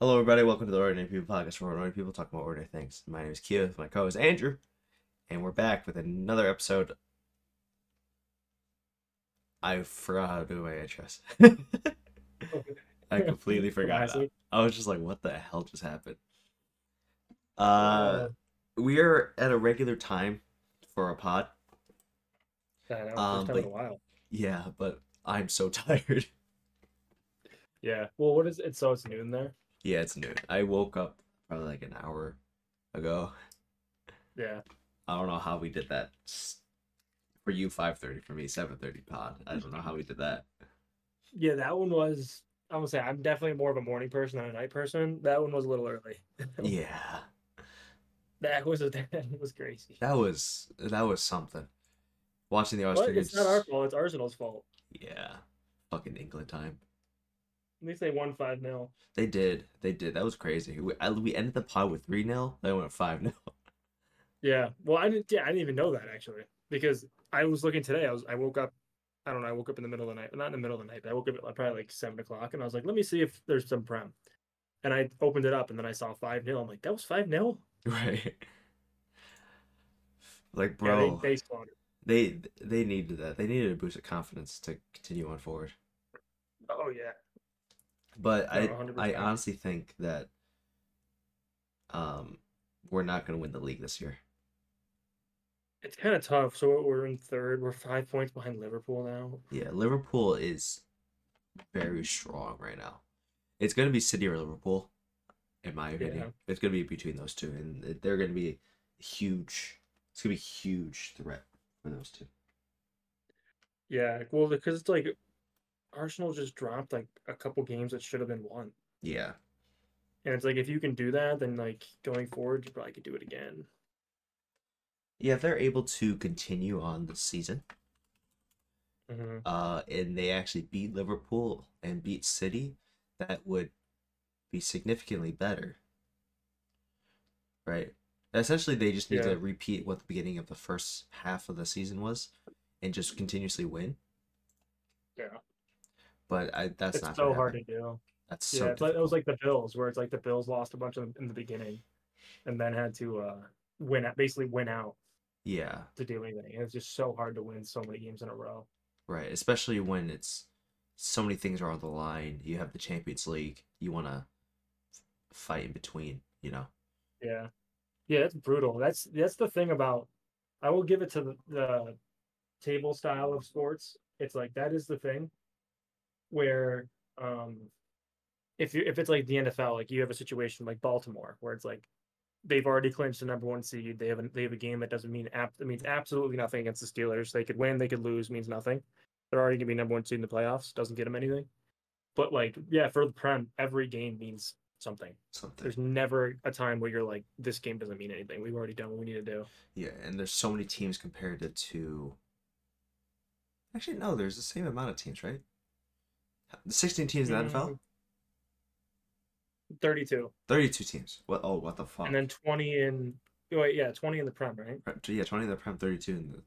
Hello, everybody. Welcome to the Ordinary People Podcast, where ordinary people talk about ordinary things. My name is Keo, my co-host Andrew, and we're back with another episode. I forgot how to do my intros. I completely forgot. I was just like, "What the hell just happened?" Uh, we are at a regular time for our pod. Yeah, um, but- a while. Yeah, but I'm so tired. Yeah. Well, what is it? So it's noon there. Yeah, it's noon. I woke up probably like an hour ago. Yeah. I don't know how we did that. For you, five thirty. For me, seven thirty. Pod. I don't know how we did that. Yeah, that one was. I'm gonna say I'm definitely more of a morning person than a night person. That one was a little early. Yeah, That was a, that was crazy. that was that was something. Watching the But it's not our fault. It's Arsenal's fault. Yeah, fucking England time. At least they won five 0 They did. They did. That was crazy. We, I, we ended the pod with three 0 They went five 0 Yeah. Well, I didn't. Yeah, I didn't even know that actually because I was looking today. I was. I woke up. I don't know. I woke up in the middle of the night. Not in the middle of the night, but I woke up at probably like seven o'clock, and I was like, "Let me see if there's some prem." And I opened it up, and then I saw five 0 I'm like, "That was five 0 Right. Like, Yeah, they, bro, they slaughtered. they they needed that. They needed a boost of confidence to continue on forward. Oh yeah. But I I 100%. honestly think that um we're not going to win the league this year. It's kind of tough. So we're in third. We're five points behind Liverpool now. Yeah, Liverpool is very strong right now. It's going to be City or Liverpool, in my opinion. Yeah. It's going to be between those two, and they're going to be huge. It's going to be a huge threat for those two. Yeah. Well, because it's like Arsenal just dropped like a couple games that should have been won, Yeah, and it's like if you can do that, then like going forward, you probably could do it again. yeah. If they're able to continue on the season, hmm uh, and they actually beat Liverpool and beat City, that would be significantly better. Right. Essentially, they just need Yeah. to repeat what the beginning of the first half of the season was, and just continuously win. Yeah. But I, that's it's not so hard happen. to do. That's so. yeah. It's like, it was like the Bills, where it's like the Bills lost a bunch of in the beginning, and then had to uh win out, basically win out yeah, to do anything. It's just so hard to win so many games in a row. right. Especially when it's so many things are on the line. You have the Champions League. You want to fight in between. You know. Yeah, yeah, that's brutal. That's that's the thing about. I will give it to the, the table style of sports. It's like that is the thing, where um, if you if it's like the NFL, like you have a situation like Baltimore, where it's like they've already clinched the number one seed. They have a, they have a game that doesn't mean app. It means absolutely nothing against the Steelers. They could win, they could lose, means nothing. They're already gonna be number one seed in the playoffs. Doesn't get them anything. But like, yeah, for the prem, every game means something. Something. There's never a time where you're like, this game doesn't mean anything. We've already done what we need to do. Yeah, and there's so many teams compared to two. Actually, no, there's the same amount of teams, right? The 16 teams in the NFL? Mm, 32. 32 teams. What? Oh, what the fuck? And then 20 in, wait, yeah, 20 in the Prem, right? Yeah, 20 in the Prem, 32 in the.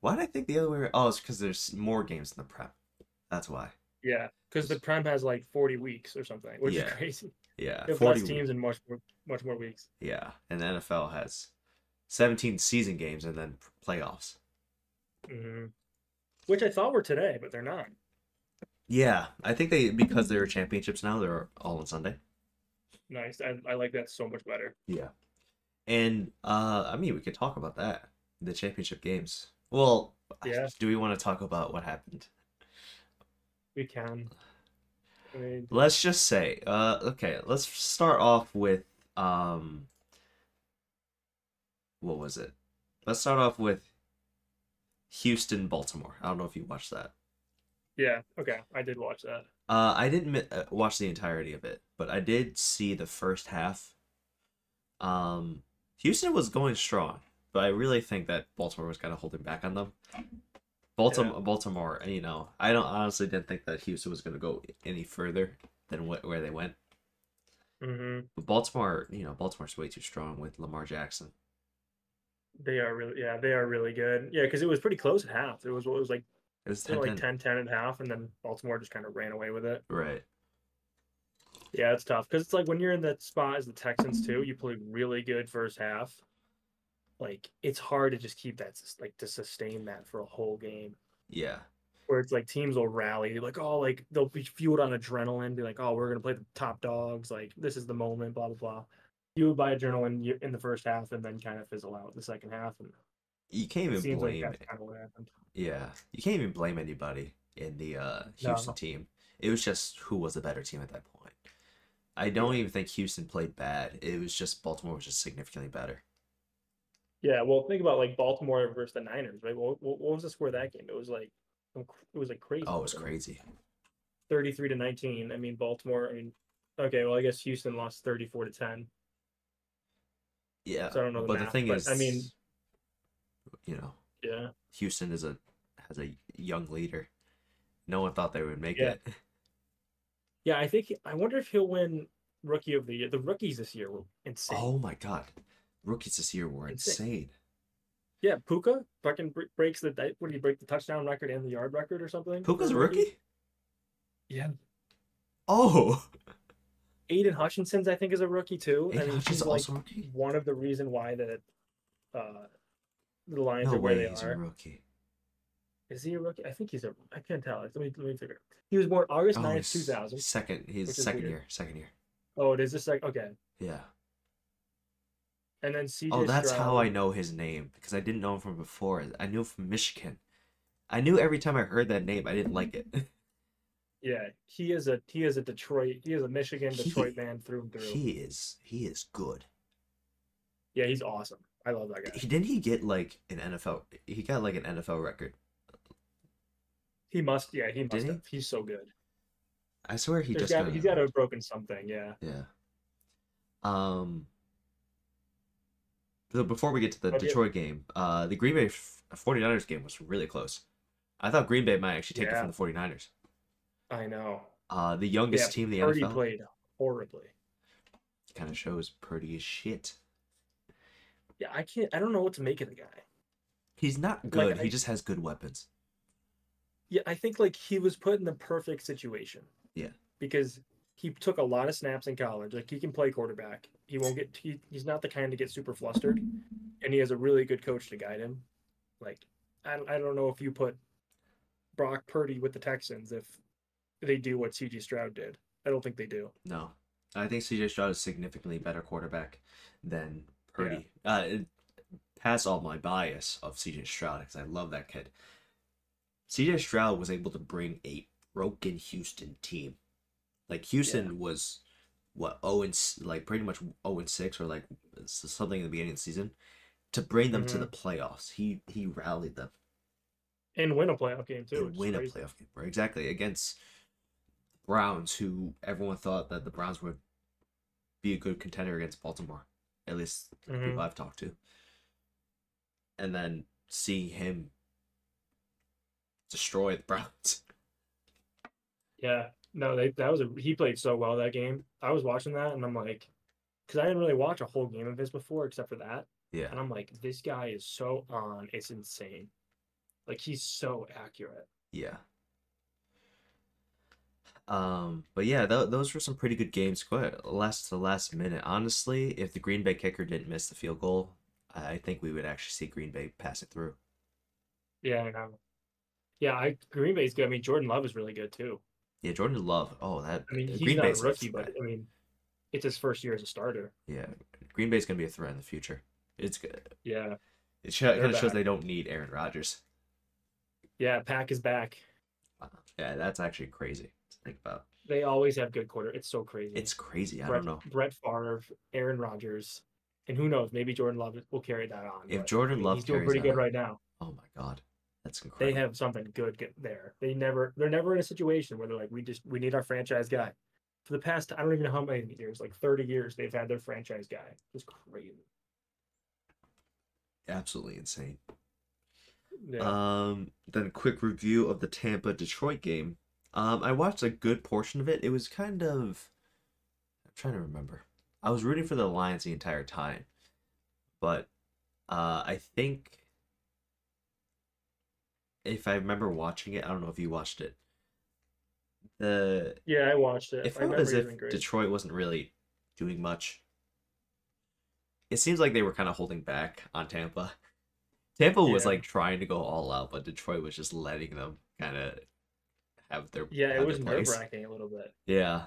Why did I think the other way? Oh, it's because there's more games in the Prem. That's why. Yeah. Because the Prem has like 40 weeks or something, which Yeah. is crazy. Yeah, have 40 less teams and much more, much more weeks. Yeah, and the NFL has 17 season games and then playoffs. hmm Which I thought were today, but they're not. Yeah, I think they because they're championships now. They're all on Sunday. Nice. I, I like that so much better. Yeah. And uh I mean we could talk about that. The championship games. Well, Yeah. do we want to talk about what happened? We can. I mean, Let's just say, uh okay, let's start off with um what was it? Let's start off with Houston Baltimore. I don't know if you watched that. Yeah. Okay. I did watch that. Uh, I didn't mi- uh, watch the entirety of it, but I did see the first half. Um, Houston was going strong, but I really think that Baltimore was kind of holding back on them. Baltimore, Baltimore, you know, I don't honestly didn't think that Houston was going to go any further than what where they went. hmm But Baltimore, you know, Baltimore's way too strong with Lamar Jackson. They are really, yeah, they are really good. Yeah, because it was pretty close at half. It was what was like It was 10 like 10 10 and a half, and then Baltimore just kind of ran away with it. Right. Yeah, it's tough because it's like when you're in that spot as the Texans too, you play really good first half. Like it's hard to just keep that like to sustain that for a whole game. Yeah. Where it's like teams will rally, like oh, like they'll be fueled on adrenaline, be like oh, we're gonna play the top dogs, like this is the moment, blah blah blah. You would buy adrenaline in the first half and then kind of fizzle out in the second half, and You can't even seems like blame that's kind of what happened. Yeah. You can't even blame anybody in the uh Houston No. team. It was just who was the better team at that point. I don't even think Houston played bad. It was just Baltimore was just significantly better. Yeah, well, think about like Baltimore versus the Niners, right? What, what, what was the score of that game? It was like it was like crazy. Oh, it was crazy. 33 to 19. I mean, Baltimore, I mean, okay, well, I guess Houston lost 34 to 10. Yeah. So I don't know the but the thing but, is I mean- you know, Yeah. Houston is a has a young leader. No one thought they would make Yeah. it. Yeah, I think, I wonder if he'll win Rookie of the Year. The rookies this year were insane. Oh my god. Rookies this year were Insane. insane. Yeah, Puka fucking breaks the, what did he break the touchdown record and the yard record or something? Puka's a rookie? Yeah. Oh. Aidan Hutchinson's, I think, is a rookie too. Aidan and Hutchinson's like also rookie? one of the reason why that uh, the Lions No are where way they he's are. a rookie. Is he a rookie? I think he's a. I can't tell. Let me let me figure. He was born August Oh, 9th, he's two thousand. Second his second weird. year. Second year. Oh, it is this like okay. Yeah. And then CJ. Oh, that's how I know his name because I didn't know him from before. I knew him from Michigan. I knew every time I heard that name, I didn't like it. Yeah, he is a he is a Detroit. He is a Michigan He- Detroit man through and through. he is he is good. yeah, he's awesome. I love that guy. He didn't he get like an NFL? He got like an NFL record. He must. Yeah, he must Did he? He's so good. I swear he There's just got, got. he's got to have broken something. Yeah. Yeah. Um. So before we get to the But yeah. Detroit game, uh, the Green Bay f- 49ers game was really close. I thought Green Bay might actually take it from the 49ers. I know. Uh, the youngest Yeah, team in the Purdy NFL played horribly. kind of shows Purdy as shit. Yeah, I can't. I don't know what to make of the guy. He's not good. I- he just has good weapons. Yeah, I think like he was put in the perfect situation. Yeah. Because he took a lot of snaps in college. Like he can play quarterback. He won't get. He, he's not the kind to get super flustered, and he has a really good coach to guide him. Like I, I don't know if you put Brock Purdy with the Texans if they do what C.J. Stroud did. I don't think they do. No, I think CJ Stroud is significantly better quarterback than Purdy. Uh, it, past all my bias of CJ Stroud because I love that kid. CJ Stroud was able to bring a broken Houston team. Like Houston was what oh and like pretty much oh and six or like something in the beginning of the season to bring them to Mhm. the playoffs. He he rallied them And win a playoff game too. and win a playoff game. Right, exactly against Browns, who everyone thought that the Browns would be a good contender against Baltimore. At least Mhm. people I've talked to. And then seeing him destroy the Browns. Yeah, no, they, that was a he played so well that game. I was watching that and I'm like, because I didn't really watch a whole game of his before except for that, Yeah. and I'm like, this guy is so on, it's insane. Like he's so accurate. Yeah. Um, but yeah, th- those were some pretty good games. Quite last to the last minute. Honestly, if the Green Bay kicker didn't miss the field goal, I think we would actually see Green Bay pass it through. Yeah, I know. Yeah, I Green Bay's good. I mean, Jordan Love is really good too. Yeah, Jordan Love. Oh, that I mean, he's Green not Bay's a rookie, but I mean, it's his first year as a starter. yeah, Green Bay's gonna be a threat in the future. It's good. Yeah, It sh- kind of shows they don't need Aaron Rodgers. yeah. Pack is back. Wow. Yeah, that's actually crazy think about. They always have good quarter. It's so crazy. It's crazy. I Brett, don't know Brett Favre, Aaron Rodgers, and who knows? Maybe Jordan Love will carry that on. if I Jordan mean, Love he's doing pretty good on- right now. Oh my god, that's incredible. They have something good there. They never, they're never in a situation where they're like, we just, we need our franchise guy. For the past, I don't even know how many years, like thirty years, they've had their franchise guy. It's crazy. Absolutely insane. Yeah. Um, then a quick review of the Tampa Detroit game. Um, I watched a good portion of it. It was kind of I'm trying to remember. I was rooting for the Lions the entire time. But uh I think if I remember watching it, I don't know if you watched it. the Yeah, I watched it. it felt as if. Detroit wasn't really doing much. It seems like they were kind of holding back on Tampa. Tampa was like trying to go all out, but Detroit was just letting them kind of have their Yeah, have it was nerve wracking a little bit. Yeah.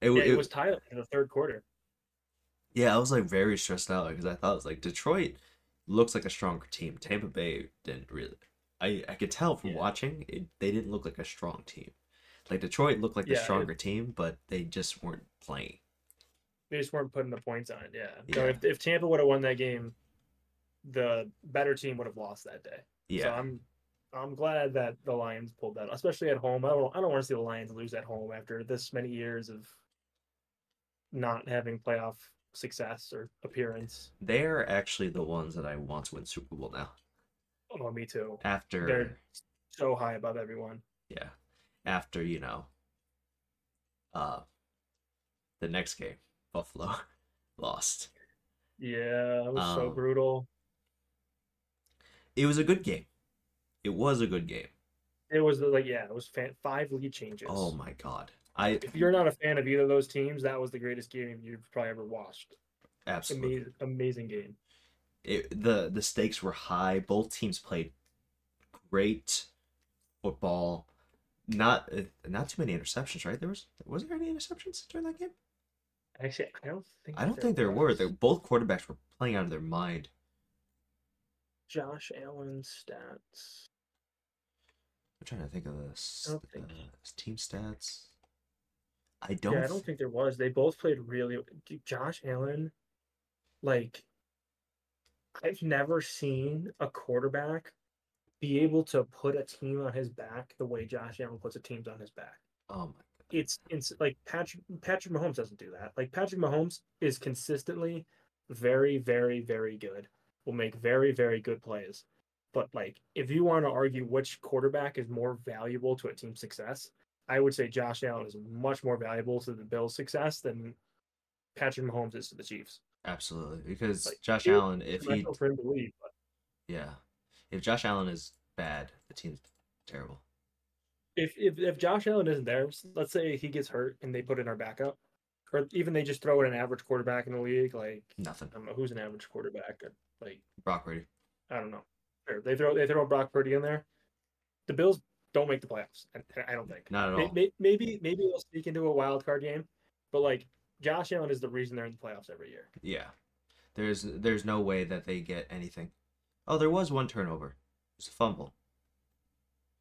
It, Yeah, it, it was tied up in the third quarter. yeah, I was like very stressed out because I thought it was like Detroit looks like a stronger team. Tampa Bay didn't really. I I could tell from Yeah. watching it, they didn't look like a strong team. Like Detroit looked like the Yeah, it- stronger team, but they just weren't playing. They just weren't putting the points on it. Yeah. Yeah. So if, if Tampa would have won that game, the better team would have lost that day. Yeah. So I'm I'm glad that the Lions pulled that, especially at home. I don't I don't want to see the Lions lose at home after this many years of not having playoff success or appearance. They're actually the ones that I want to win Super Bowl now. Oh, me too. After They're so high above everyone. yeah, after you know, uh, the next game Buffalo lost. Yeah, it was so Um, brutal. It was a good game. It was a good game. It was like yeah, it was fan- five lead changes. Oh my god, I If you're not a fan of either of those teams, that was the greatest game you've probably ever watched. absolutely Amazing, amazing game. it, the the stakes were high. Both teams played great football. Not uh, not too many interceptions, right? There was was there any interceptions during that game? Actually, I don't think. I don't think there were. was. They, both quarterbacks were playing out of their mind. Josh Allen stats. I'm trying to think of the s- I think- uh, team stats. I don't. yeah, I don't think there was. They both played really. Josh Allen, like, I've never seen a quarterback be able to put a team on his back the way Josh Allen puts a team on his back. Oh my. It's it's like Patrick Patrick Mahomes doesn't do that. Like Patrick Mahomes is consistently very very very good. Will make very very good plays. But like if you want to argue which quarterback is more valuable to a team's success, I would say Josh Allen is much more valuable to the Bills' success than Patrick Mahomes is to the Chiefs. Absolutely, because Like, Josh Allen, if he, Special for him to leave, but yeah, if Josh Allen is bad, the team's terrible. if, if if Josh Allen isn't there, let's say he gets hurt and they put in our backup, or even they just throw in an average quarterback in the league, like Nothing. I don't know who's an average quarterback, like Brock Purdy. I don't know. Sure, They throw they throw Brock Purdy in there. The Bills don't make the playoffs. I, I don't think. Not at all. may- Maybe maybe they'll sneak into a wild card game, but like Josh Allen is the reason they're in the playoffs every year. Yeah, there's there's no way that they get anything. Oh, there was one turnover. It was a fumble,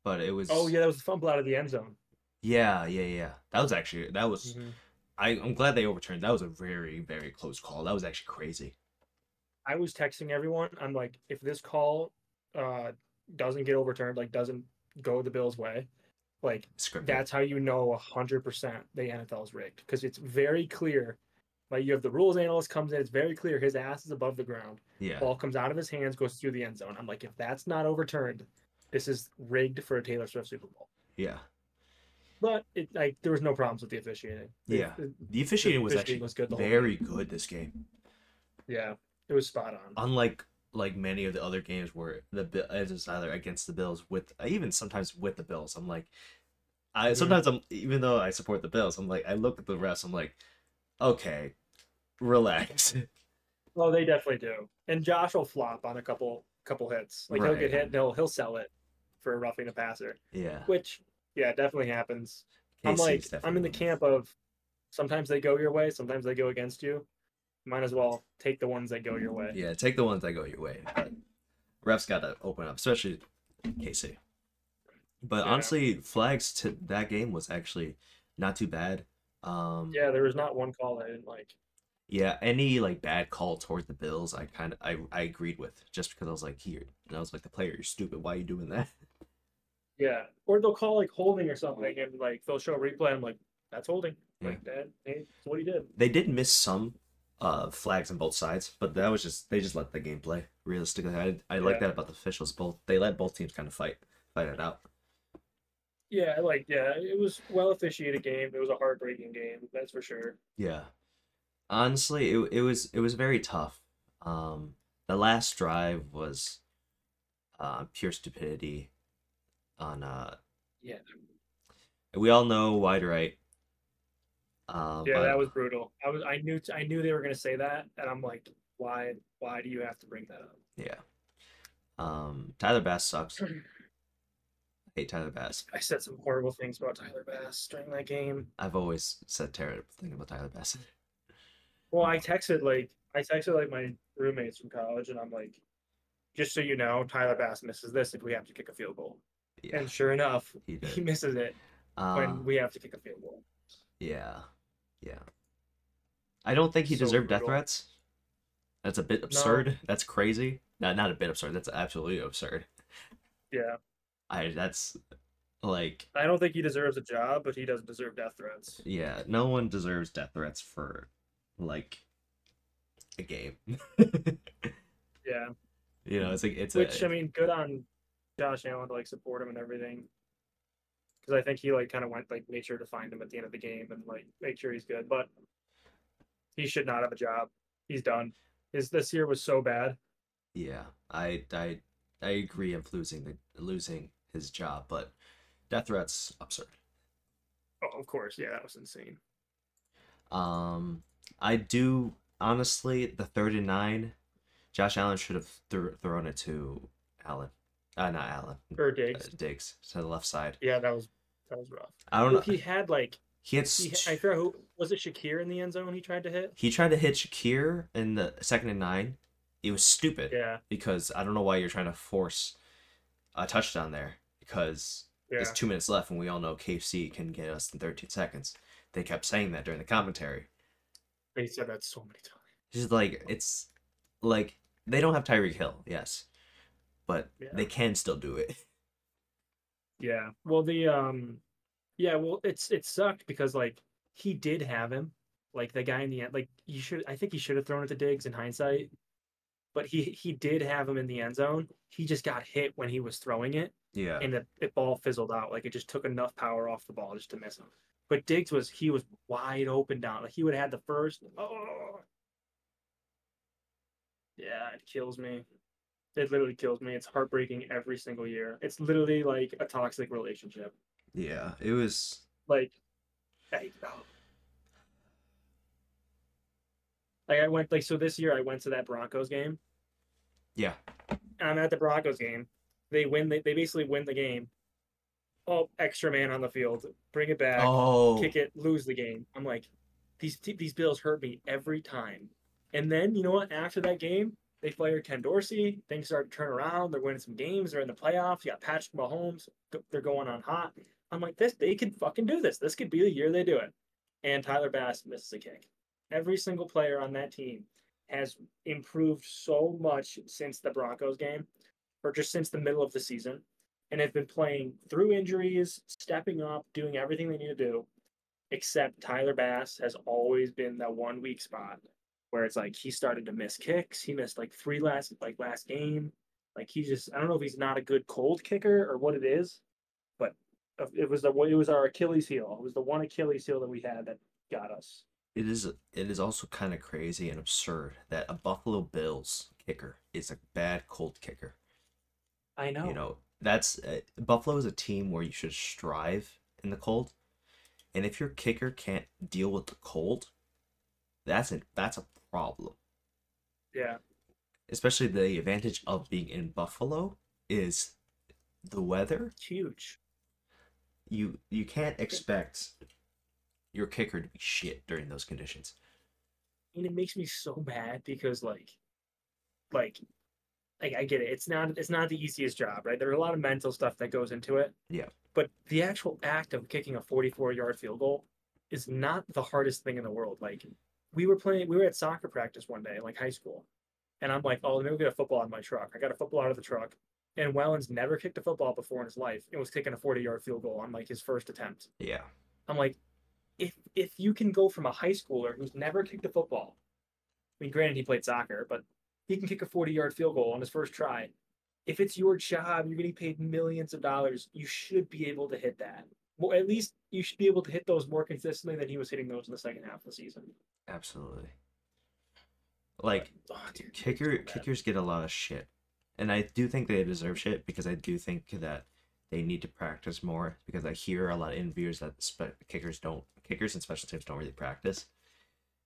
but it was. Oh yeah, that was a fumble out of the end zone. Yeah, yeah, yeah. That was actually that was. Mhm. I I'm glad they overturned. That was a very very close call. That was actually crazy. I was texting everyone. I'm like, if this call uh doesn't get overturned, like doesn't go the Bills' way, like Scripted. that's how you know hundred percent the NFL is rigged because it's very clear. Like you have the rules analyst comes in, it's very clear his ass is above the ground. yeah. Ball comes out of his hands, goes through the end zone. I'm like, if that's not overturned, this is rigged for a Taylor Swift Super Bowl. Yeah. But it like there was no problems with the officiating. Yeah. it- The officiating was officiating actually was good the very good this game. yeah, it was spot on. Unlike like many of the other games where the Bi- it was either against the Bills with even sometimes with the Bills. I'm like, I Mhm. sometimes I'm even though I support the Bills, I'm like I look at the refs. I'm like, okay, relax. Oh, they definitely do. And Josh will flop on a couple couple hits. Like he'll get hit, and he'll he'll sell it for roughing a passer, yeah. which yeah, definitely happens. I'm like I'm in the camp of sometimes they go your way, sometimes they go against you. Might as well take the ones that go your way. Yeah, take the ones that go your way. But refs got to open up, especially KC. But Yeah. honestly, flags to that game was actually not too bad. Um, Yeah, there was not one call I didn't like. Yeah, any like bad call toward the Bills, I kind of I, I agreed with just because I was like here, and I was like the player, you're stupid. Why are you doing that? Yeah, or they'll call like holding or something, and like they'll show a replay. I'm like, that's holding. Yeah. Like that, hey, that's what he did. They did miss some uh flags on both sides, but that was just they just let the game play. Realistically, I I like that about the officials. Both they let both teams kind of fight fight it out. Yeah, like yeah, it was well officiated game. It was a heartbreaking game, that's for sure. Yeah, honestly, it it was it was very tough. Um, the last drive was uh pure stupidity on uh Yeah, We all know wide right. Uh, Yeah, but- that was brutal. I was I knew I knew they were gonna say that, and I'm like, why why do you have to bring that up? yeah. Um, Tyler Bass sucks. I hate Tyler Bass. I said some horrible things about Tyler Bass during that game. I've always said terrible things about Tyler Bass. Well, I texted like I texted like my roommates from college, and I'm like, just so you know, Tyler Bass misses this if we have to kick a field goal. Yeah, And sure enough, he he misses it Uh, when we have to kick a field goal. yeah, yeah. I don't think he So deserved death threats. That's a bit absurd. That's crazy. Not not a bit absurd. That's absolutely absurd. Yeah, I that's like I don't think he deserves a job, but he doesn't deserve death threats. yeah. No one deserves death threats for like a game. Yeah, you know, it's like it's which a I mean, good on Josh Allen to like support him and everything. Because I think he like kind of went like made sure to find him at the end of the game and like make sure he's good. But he should not have a job. He's done. His this year was so bad. Yeah, I I I agree of losing the losing his job, but death threats absurd. Oh, of course, yeah, that was insane. Um, I do honestly the third and nine, Josh Allen should have th- thrown it to Allen, uh, not Allen, Or uh, Diggs. Diggs to the left side. Yeah, that was that was rough. I don't know. he had like He had he, I forgot who was it. Shakir in the end zone. He tried to hit. he tried to hit Shakir in the second and nine. It was stupid Yeah, because I don't know why you're trying to force a touchdown there because yeah. There's two minutes left, and we all know KFC can get us in 13 seconds. They kept saying that during the commentary. They said that so many times. It's just like it's like they don't have Tyreek Hill, yes, but Yeah. they can still do it. Yeah. Well, the um, yeah. Well, it's it sucked because like he did have him, like the guy in the end. Like you should, I think he should have thrown it to Diggs in hindsight, but he he did have him in the end zone. He just got hit when he was throwing it, Yeah, and the, the ball fizzled out. Like it just took enough power off the ball just to miss him. But Diggs was he was wide open down. Like he would have had the first. Oh. Yeah, it kills me. It literally kills me. It's heartbreaking every single year. It's literally like a toxic relationship. yeah. It was Like, I, oh. like I went like so this year I went to that Broncos game yeah, and I'm at the Broncos game. They win. They, they basically win the game. Oh, extra man on the field. Bring it back. oh Kick it. Lose the game. I'm like, these these Bills hurt me every time. And then you know what? After that game, they fired Ken Dorsey. Things started to turn around. They're winning some games. They're in the playoffs. You got Patrick Mahomes. They're going on hot. I'm like, this. They can fucking do this. This could be the year they do it. And Tyler Bass misses a kick. Every single player on that team has improved so much since the Broncos game, or just since the middle of the season, and have been playing through injuries, stepping up, doing everything they need to do. Except Tyler Bass has always been that one weak spot where it's like he started to miss kicks. He missed like three last like last game. Like he just I don't know if he's not a good cold kicker or what it is, but it was the it was our Achilles heel. It was the one Achilles heel that we had that got us. it is. It is also kind of crazy and absurd that a Buffalo Bills kicker is a bad cold kicker. I know. You know, that's uh, Buffalo is a team where you should strive in the cold, and if your kicker can't deal with the cold, that's a that's a problem. Yeah. Especially the advantage of being in Buffalo is the weather. Huge. You you can't expect your kicker to be shit during those conditions. and it makes me so mad because like like like I get it. It's not it's not the easiest job, right? There are a lot of mental stuff that goes into it. Yeah. But the actual act of kicking a 44 yard field goal is not the hardest thing in the world. Like we were playing we were at soccer practice one day, like high school. And I'm like, oh, let me get a football out of my truck. I got a football out of the truck. And Wellens never kicked a football before in his life and was kicking a 40 yard field goal on like his first attempt. Yeah. I'm like, if if you can go from a high schooler who's never kicked a football, I mean, granted he played soccer, but he can kick a 40 yard field goal on his first try. If it's your job, you're getting paid millions of dollars, you should be able to hit that. Well, at least you should be able to hit those more consistently than he was hitting those in the second half of the season. Absolutely. Like Oh, dude, kicker kickers get a lot of shit, and I do think they deserve shit because I do think that they need to practice more because I hear a lot of interviews that spe- kickers don't kickers and special teams don't really practice.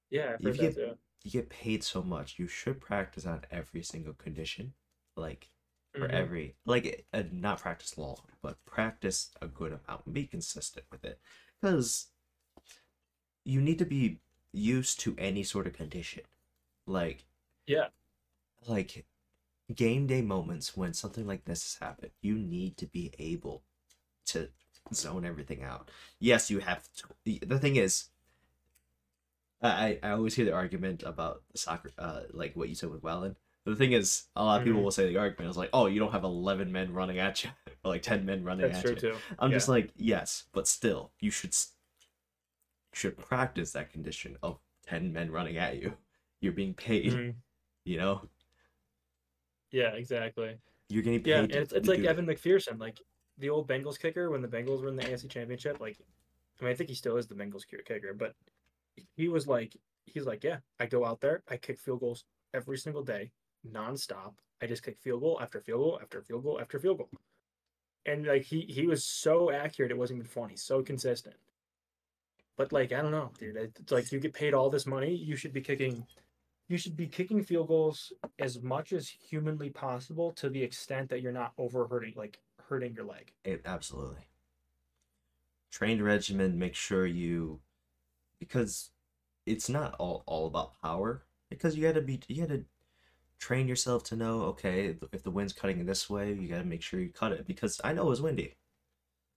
Yeah, I've heard you that too. You get paid so much, you should practice on every single condition, like for Mhm. every like uh, not practice long, but practice a good amount and be consistent with it because you need to be used to any sort of condition, like Yeah. like game day moments when something like this has happened, you need to be able to zone everything out. Yes, you have to. The thing is, I I always hear the argument about soccer, uh, like what you said with Wellen. The thing is, a lot of people Mhm. will say the argument is like, "Oh, you don't have eleven men running at you, or like ten men running That's at you." too. I'm Yeah. just like, yes, but still, you should should practice that condition of ten men running at you. You're being paid, Mhm. you know. Yeah, exactly. You're getting paid. Yeah, and it's, it's like Evan McPherson, like the old Bengals kicker when the Bengals were in the AFC Championship. Like, I mean, I think he still is the Bengals kicker, but he was like, he's like, yeah, I go out there, I kick field goals every single day, nonstop. I just kick field goal after field goal after field goal after field goal, and like he he was so accurate, it wasn't even funny, so consistent. But like, I don't know, dude. It's like you get paid all this money, you should be kicking. You should be kicking field goals as much as humanly possible to the extent that you're not over hurting like hurting your leg. It, absolutely. Trained regimen, make sure you, because it's not all, all about power. Because you gotta be, you gotta train yourself to know, okay, if the wind's cutting this way, you gotta make sure you cut it. Because I know it was windy,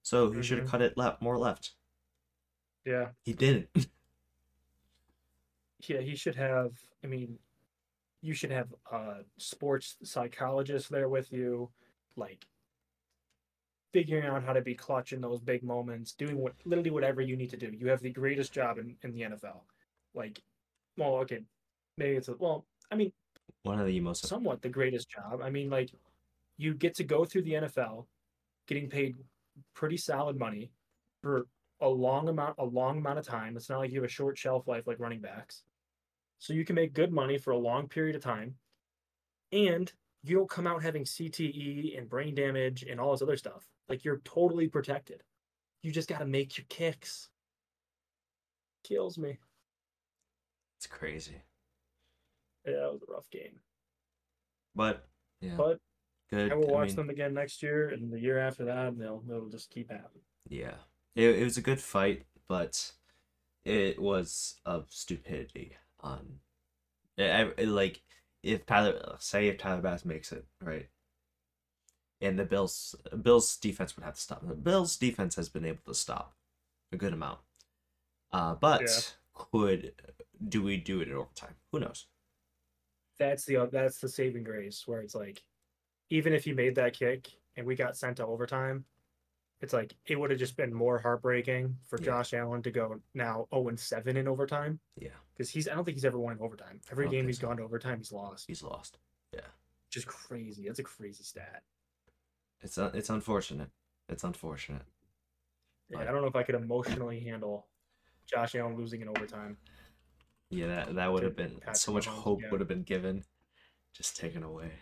so he should have mm-hmm. cut it left, more left. Yeah. He didn't. Yeah, he should have I mean you should have a sports psychologist there with you, like figuring out how to be clutch in those big moments, doing what literally whatever you need to do. You have the greatest job in, in the NFL. Like well, okay, maybe it's a, well, I mean One of the most. somewhat the greatest job. I mean, like you get to go through the NFL, getting paid pretty solid money for a long amount, a long amount of time. It's not like you have a short shelf life like running backs, so you can make good money for a long period of time, and you don't come out having CTE and brain damage and all this other stuff. Like you're totally protected. You just got to make your kicks. Kills me. It's crazy, Yeah, that was a rough game, but yeah, but good. I will watch mean, them again next year and the year after that. And they'll they'll just keep happening. Yeah, it, it was a good fight, but it was of stupidity on. I, I- like if Tyler, say if Tyler Bass makes it right, and the Bills Bills defense would have to stop. The Bills defense has been able to stop a good amount, uh, but Yeah. could do we do it in overtime? Who knows? that's the that's the saving grace where it's like even if you made that kick and we got sent to overtime it's like it would have just been more heartbreaking for Yeah. Josh Allen to go now 0 and 7 in overtime Yeah, because he's I don't think he's ever won in overtime. Every game he's so. gone to overtime he's lost. he's lost. Yeah. Just crazy. That's a crazy stat. It's un- it's unfortunate. It's unfortunate. Yeah. I don't know if I could emotionally handle Josh Allen losing in overtime. Yeah, that that would have been so much hope again. would have been given, just taken away.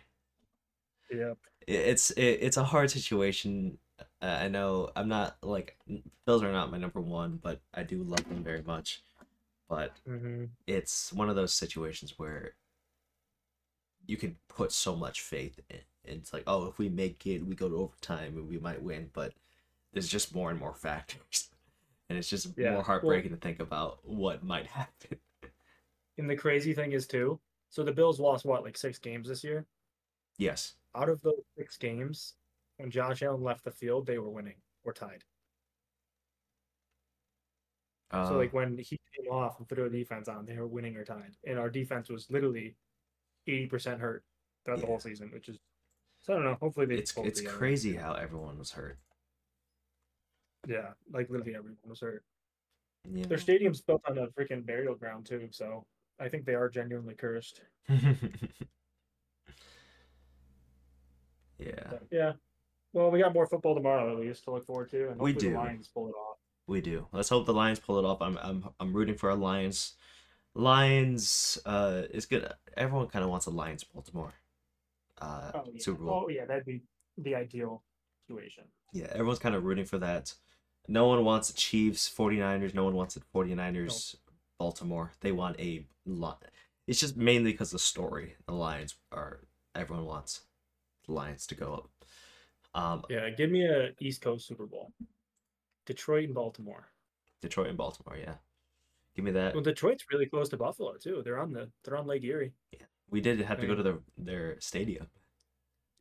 Yep. it- it's it, it's a hard situation. Uh, I know I'm not like Bills are not my number one, but I do love them very much. But hmm it's one of those situations where you can put so much faith in. It's like, oh, if we make it, we go to overtime and we might win. But there's just more and more factors, and it's just Yeah, more well- heartbreaking to think about what might happen. And the crazy thing is too. So the Bills lost what like six games this year. Yes. out of those six games, when Josh Allen left the field, they were winning or tied. Uh, so like when he came off and threw a defense on, they were winning or tied, and our defense was literally eighty percent hurt throughout the whole season, which is so I don't know. Hopefully they. it's it's together. crazy how everyone was hurt. Yeah, like literally everyone was hurt. Yeah. Their stadium's built on a freaking burial ground too, so I think they are genuinely cursed. yeah. Yeah. Well, we got more football tomorrow at least to look forward to, and We do. the Lions pull it off. We do. Let's hope the Lions pull it off. I'm I'm I'm rooting for our Lions. Lions uh is good. Everyone kind of wants a Lions Baltimore uh Oh yeah. Super Bowl. Oh yeah, that'd be the ideal situation. Yeah, everyone's kind of rooting for that. No one wants the Chiefs, 49ers. No one wants the 49ers, Baltimore. They want a lot. It's just mainly because the story. The Lions are. Everyone wants the Lions to go up. Um, Yeah, give me a East Coast Super Bowl. Detroit and Baltimore. Detroit and Baltimore, yeah. Give me that. Well, Detroit's really close to Buffalo too. They're on the they're on Lake Erie. Yeah, we did have to go to the, their stadium.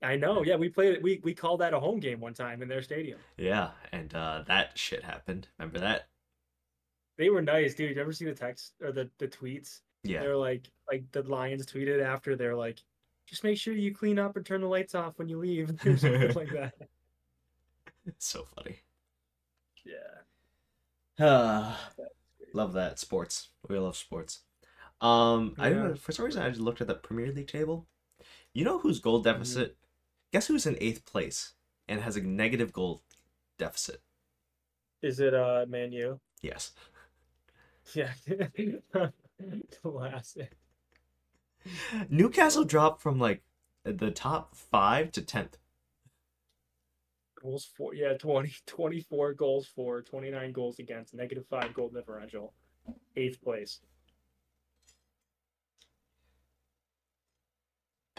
I know. Yeah, we played it. We we called that a home game one time in their stadium. Yeah, and uh, that shit happened. Remember that? They were nice, dude. You ever see the text or the the tweets? Yeah. They're like like the Lions tweeted after. They're like, just make sure you clean up and turn the lights off when you leave, or something like that. so funny. Yeah. Ah, love that sports. We love sports. Um, I don't know. For some reason, I just looked at the Premier League table. You know whose goal Mm-hmm. deficit? Guess who's in eighth place and has a negative goal deficit? Is it uh Man U? Yes. Yeah. Classic. Newcastle dropped from like the top five to tenth. Goals for yeah, 20, 24 goals for, 29 goals against, negative five goal differential, eighth place.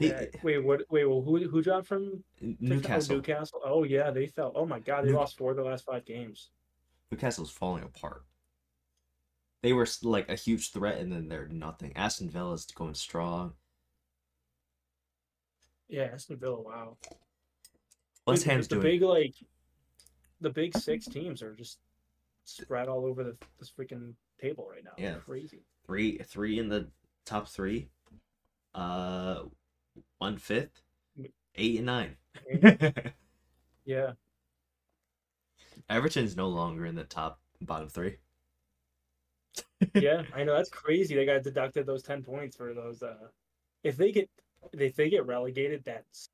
Yeah, wait, what? Wait, well, who who dropped from fifth? Oh, Newcastle. Newcastle. Oh yeah, they fell. Oh my god, they New- lost four of the last five games. Newcastle's falling apart. They were like a huge threat, and then they're nothing. Aston Villa's going strong. Yeah, Aston Villa. Wow. Dude, Ham's the doing. big like, the big six teams are just spread all over the this freaking table right now. Yeah. crazy. three three in the top three uh one fifth eight and nine Yeah, everton's no longer in the top bottom three yeah, I know that's crazy. They got deducted those ten points for those. uh If they get if they get relegated, that's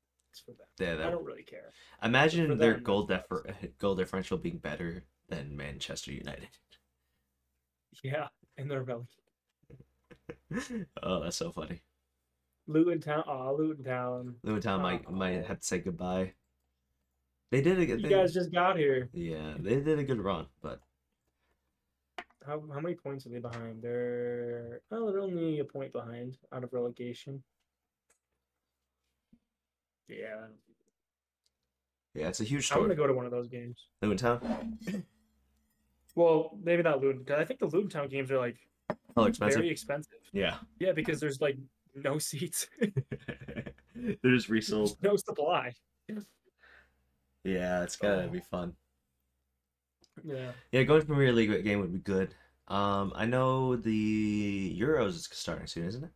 for them. yeah I that, don't really care. imagine their them, goal differ- goal differential being better than manchester united Yeah, and they're relegated. oh that's so funny Luton Town. Oh, Luton Town. Luton Town might might Oh. have to say goodbye they did a good You they, guys just got here. yeah they did a good run but How how many points are they behind? They're oh, they're only a point behind out of relegation. Yeah, yeah it's a huge I'm gonna go to one of those games. Luton Town Well, maybe not Luton because I think the Town games are like oh expensive very expensive. yeah Yeah, because there's like no seats, they're just resold no supply. Yeah, it's gotta Oh. be fun. Yeah, Yeah, going to Premier League game would be good. Um, I know the Euros is starting soon, isn't it?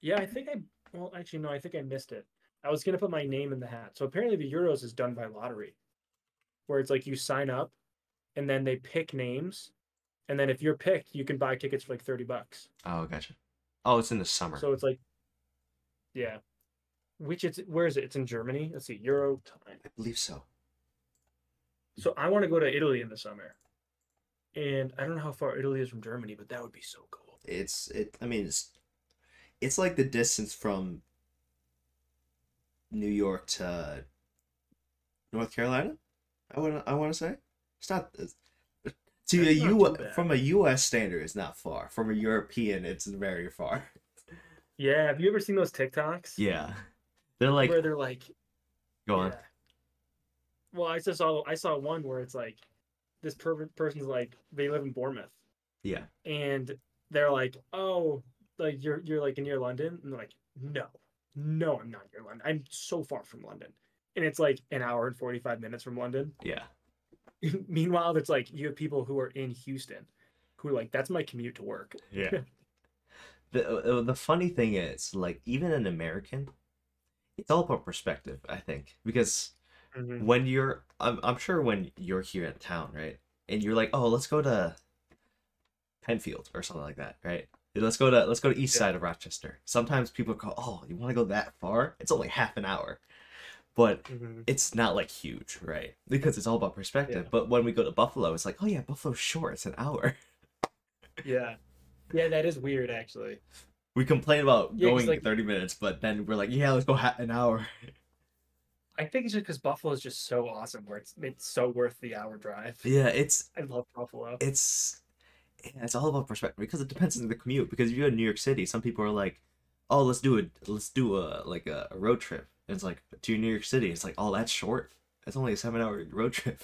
yeah. I think I well actually no, I think I missed it. I was gonna put my name in the hat. So apparently the Euros is done by lottery, where it's like you sign up, and then they pick names, and then if you're picked, you can buy tickets for like thirty bucks. Oh, gotcha. Oh, it's in the summer. So it's like, yeah. Which it's where is it? It's in Germany. Let's see, Euro time. I believe so. So I want to go to Italy in the summer, and I don't know how far Italy is from Germany, but that would be so cool. It's it. I mean, it's it's like the distance from New York to North Carolina. I want I want to say it's not. It's, to a That's U from a U.S. standard, it's not far. From a European, it's very far. Yeah, have you ever seen those TikToks? Yeah, they're like where they're like, go on. yeah. Well, I just saw I saw one where it's like, this per- person's like they live in Bournemouth, Yeah, and they're like, oh, like you're you're like near London, and they're like, no, no, I'm not near London. I'm so far from London, and it's like an hour and forty five minutes from London. yeah. Meanwhile, it's like you have people who are in Houston, who are like, that's my commute to work. Yeah. the uh, the funny thing is, like, even an American, it's all about perspective. I think because Mhm. when you're, I'm I'm sure when you're here in town, right, and you're like, oh, let's go to Penfield or something like that, right? Let's go to let's go to east Yeah. side of Rochester. Sometimes people go, oh, you want to go that far? It's only half an hour, but Mhm. it's not like huge, right? Because it's all about perspective. Yeah. But when we go to Buffalo, it's like, oh yeah, Buffalo's short. It's an hour. Yeah, yeah, that is weird actually. We complain about Yeah, going like- 30 minutes, but then we're like, yeah, let's go ha- an hour. I think it's just because Buffalo is just so awesome, where it's it's so worth the hour drive. Yeah, it's I love Buffalo. it's yeah, it's all about perspective because it depends on the commute. Because if you go to New York City, some people are like, "Oh, let's do it. Let's do a like a, a road trip." And it's like to New York City. It's like, "Oh, that's short. That's only a seven-hour road trip."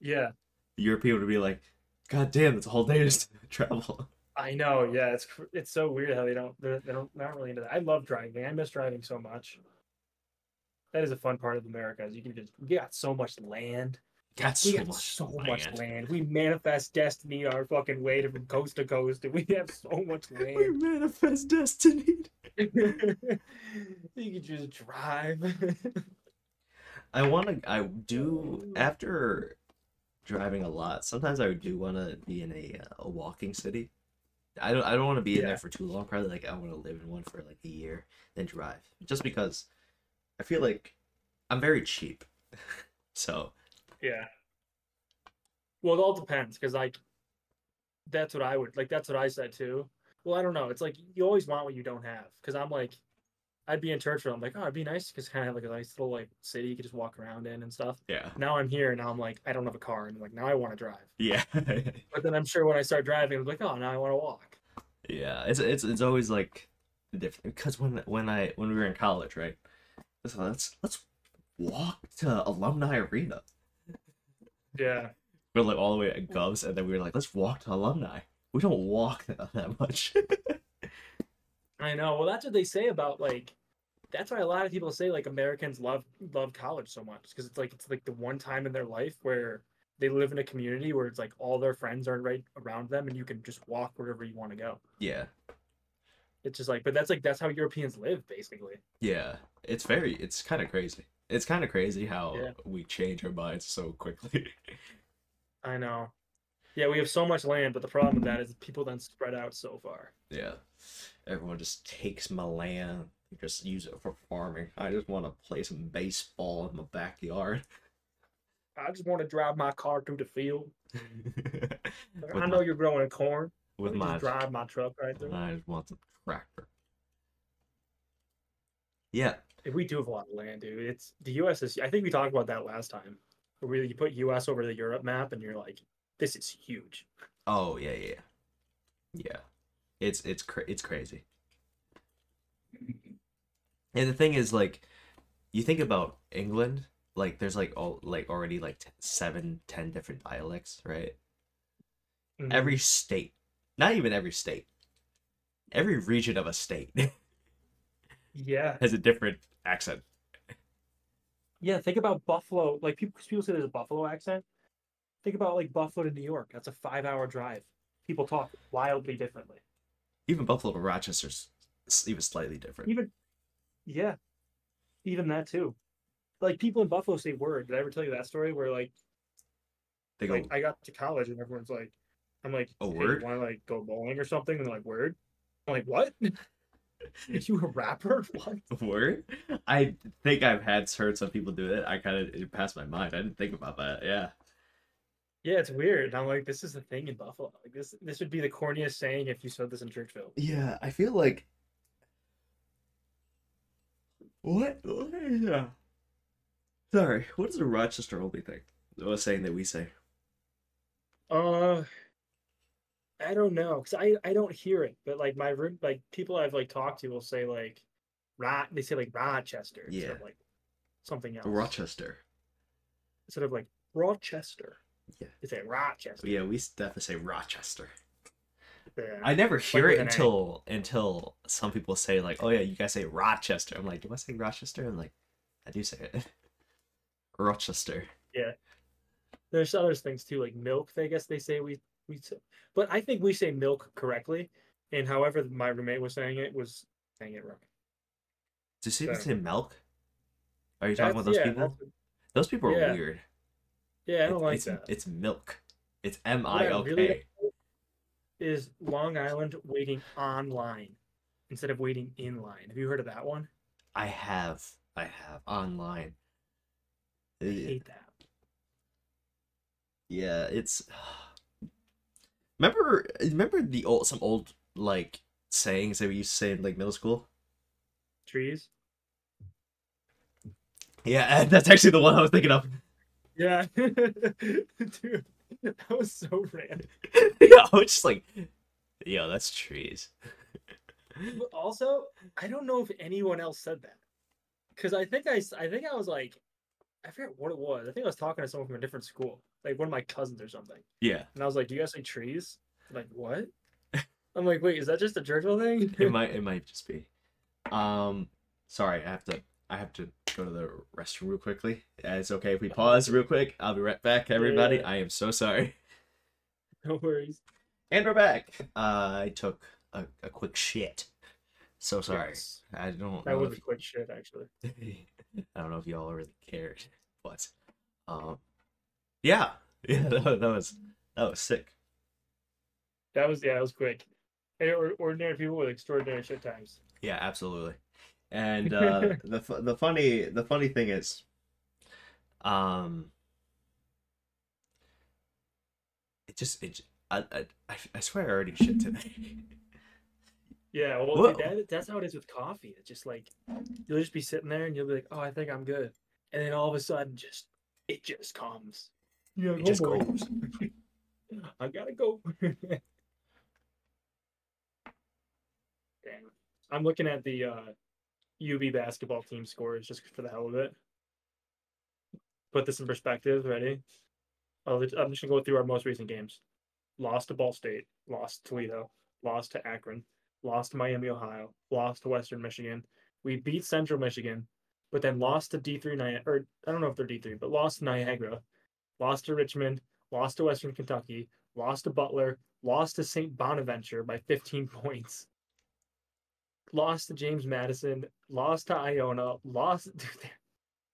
Yeah, European would be like, "God damn, it's a whole day just to travel." I know. Yeah, it's it's so weird how they don't they're, they don't not really into that. I love driving. I miss driving so much. That is a fun part of America. Is you can just we got so much land. We so got much so land. much land. We manifest destiny our fucking way to from coast to coast, and we have so much land. We manifest destiny. you can just drive. I want to. I do after driving a lot. Sometimes I do want to be in a uh, a walking city. I don't. I don't want to be in there for too long. Probably like I want to live in one for like a year, then drive. Just because I feel like I'm very cheap. so Yeah. Well, it all depends because like that's what I would like. That's what I said too. Well, I don't know. It's like you always want what you don't have. Because I'm like, I'd be in Churchville. I'm like, oh, it'd be nice because kind of have like a nice little like city you could just walk around in and stuff. yeah, Now I'm here. And now I'm like, I don't have a car, and like now I want to drive. yeah, But then I'm sure when I start driving, I'm like, oh, now I want to walk. yeah. It's it's it's always like different because when when I when we were in college, right? So let's let's walk to alumni arena. Yeah. We are like all the way at Govs, and then we were like, let's walk to alumni. We don't walk that, that much. I know. Well, that's what they say about like. That's why a lot of people say like Americans love love college so much because it's like it's like the one time in their life where they live in a community where it's like all their friends are right around them and you can just walk wherever you want to go. yeah, It's just like, but that's like that's how Europeans live basically. yeah. It's very, it's kind of crazy. It's kind of crazy how Yeah. we change our minds so quickly. I know. Yeah, we have so much land, but the problem with that is people then spread out so far. yeah, everyone just takes my land, and just use it for farming. I just want to play some baseball in my backyard. I just want to drive my car through the field. I my, know you're growing corn. with my, drive my truck right there. I just want the Yeah, We do have a lot of land, dude. It's the U.S. is. I think we talked about that last time. Where you put U.S. over the Europe map, and you're like, this is huge. Oh yeah, yeah, yeah. yeah. It's it's cra- it's crazy. And the thing is, like, you think about England, like, there's like all like already like t- seven, ten different dialects, right? Mhm. Every state, not even every state, every region of a state yeah, has a different accent. yeah. Think about Buffalo. Like people, 'cause people say there's a Buffalo accent. Think about like Buffalo to New York. That's a five-hour drive. People talk wildly differently. Even Buffalo to Rochester's even slightly different. Even, yeah, even that too. Like people in Buffalo say "word." Did I ever tell you that story where like They go, like I got to college and everyone's like, I'm like, A hey, word? You want to like go bowling or something? And they're like, word. Like, what? Are you a rapper? What? word? I think I've had heard some people do it. I kind of it passed my mind. I didn't think about that. Yeah. Yeah, it's weird. I'm like, this is the thing in Buffalo. Like this, this would be the corniest saying if you said this in Churchville. Yeah, I feel like what? Yeah. Sorry, what is a Rochester only thing? What saying that we say? Uh, I don't know, cause I I don't hear it, but like my room, like people I've like talked to will say like, Rot. They say like Rochester instead Yeah. of like something else. Rochester. Instead of like Rochester. Yeah. They say Rochester. Yeah, we definitely say Rochester. Yeah. I never hear with it until until some people say like, "Oh yeah, you guys say Rochester." I'm like, "Do I say Rochester?" I'm like, "I do say it." Rochester. Yeah. There's other things too, like milk. I guess they say we we, but I think we say milk correctly, and however my roommate was saying it was saying it wrong. Does people Fair. say milk? Are you talking about those yeah, people? Those people are Yeah. weird. Yeah, I don't It- like it's, that. It's milk. It's M I really K. Is Long Island waiting online instead of waiting in line? Have you heard of that one? I have. I have online. I hate that. Yeah, it's. Remember, remember the old some old like sayings that we used to say in like middle school. Trees. Yeah, that's actually the one I was thinking of. Yeah, dude, that was so random. yeah, I was just like, yo, that's trees. Also, I don't know if anyone else said that, because I think I I think I was like, I forget what it was. I think I was talking to someone from a different school, like one of my cousins or something, Yeah, and I was like, "Do you guys say trees?" They're like, what? I'm like, wait, is that just a Churchville thing? it might it might just be. Um, sorry, I have to I have to go to the restroom real quickly. Uh, It's okay if we pause real quick. I'll be right back, everybody. Yeah. I am so sorry. no worries. And we're back. Uh, I took a, a quick shit. So sorry. Yes. I don't That was a quick shit, actually. I don't know if y'all really cared, but um, yeah, yeah, that, was- that was that was sick. That was yeah, that was quick. Hey, ordinary people with extraordinary shit times. Yeah, absolutely. And uh, the the funny the funny thing is, um, it just it I I I swear I already shit today. Yeah, well, dude, that, that's how it is with coffee. It's just like you'll just be sitting there and you'll be like, "Oh, I think I'm good," and then all of a sudden, just it just comes. You're like, It just "Oh, boy, goes. I gotta go. Damn. I'm looking at the uh, UB basketball team scores just for the hell of it. Put this in perspective. Ready? I'll, I'm just gonna go through our most recent games. Lost to Ball State. Lost to Toledo. Lost to Akron. Lost to Miami, Ohio. Lost to Western Michigan. We beat Central Michigan, but then lost to D3 Niagara. Or I don't know if they're D3, but lost to Niagara. Lost to Richmond. Lost to Western Kentucky. Lost to Butler. Lost to St. Bonaventure by 15 points lost to James Madison, lost to Iona, lost.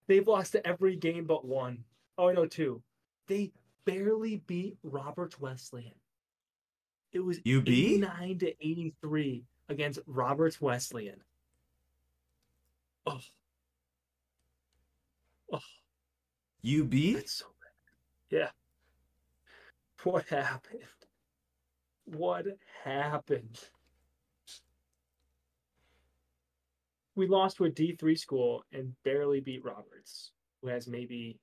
They've lost to every game but one. Oh no, two. They barely beat Roberts Wesleyan. It was UB? 89 to 83 against Roberts Wesleyan. Oh, oh, UB? that's so bad. Yeah. What happened? What happened? we lost to a D3 school and barely beat Roberts, who has maybe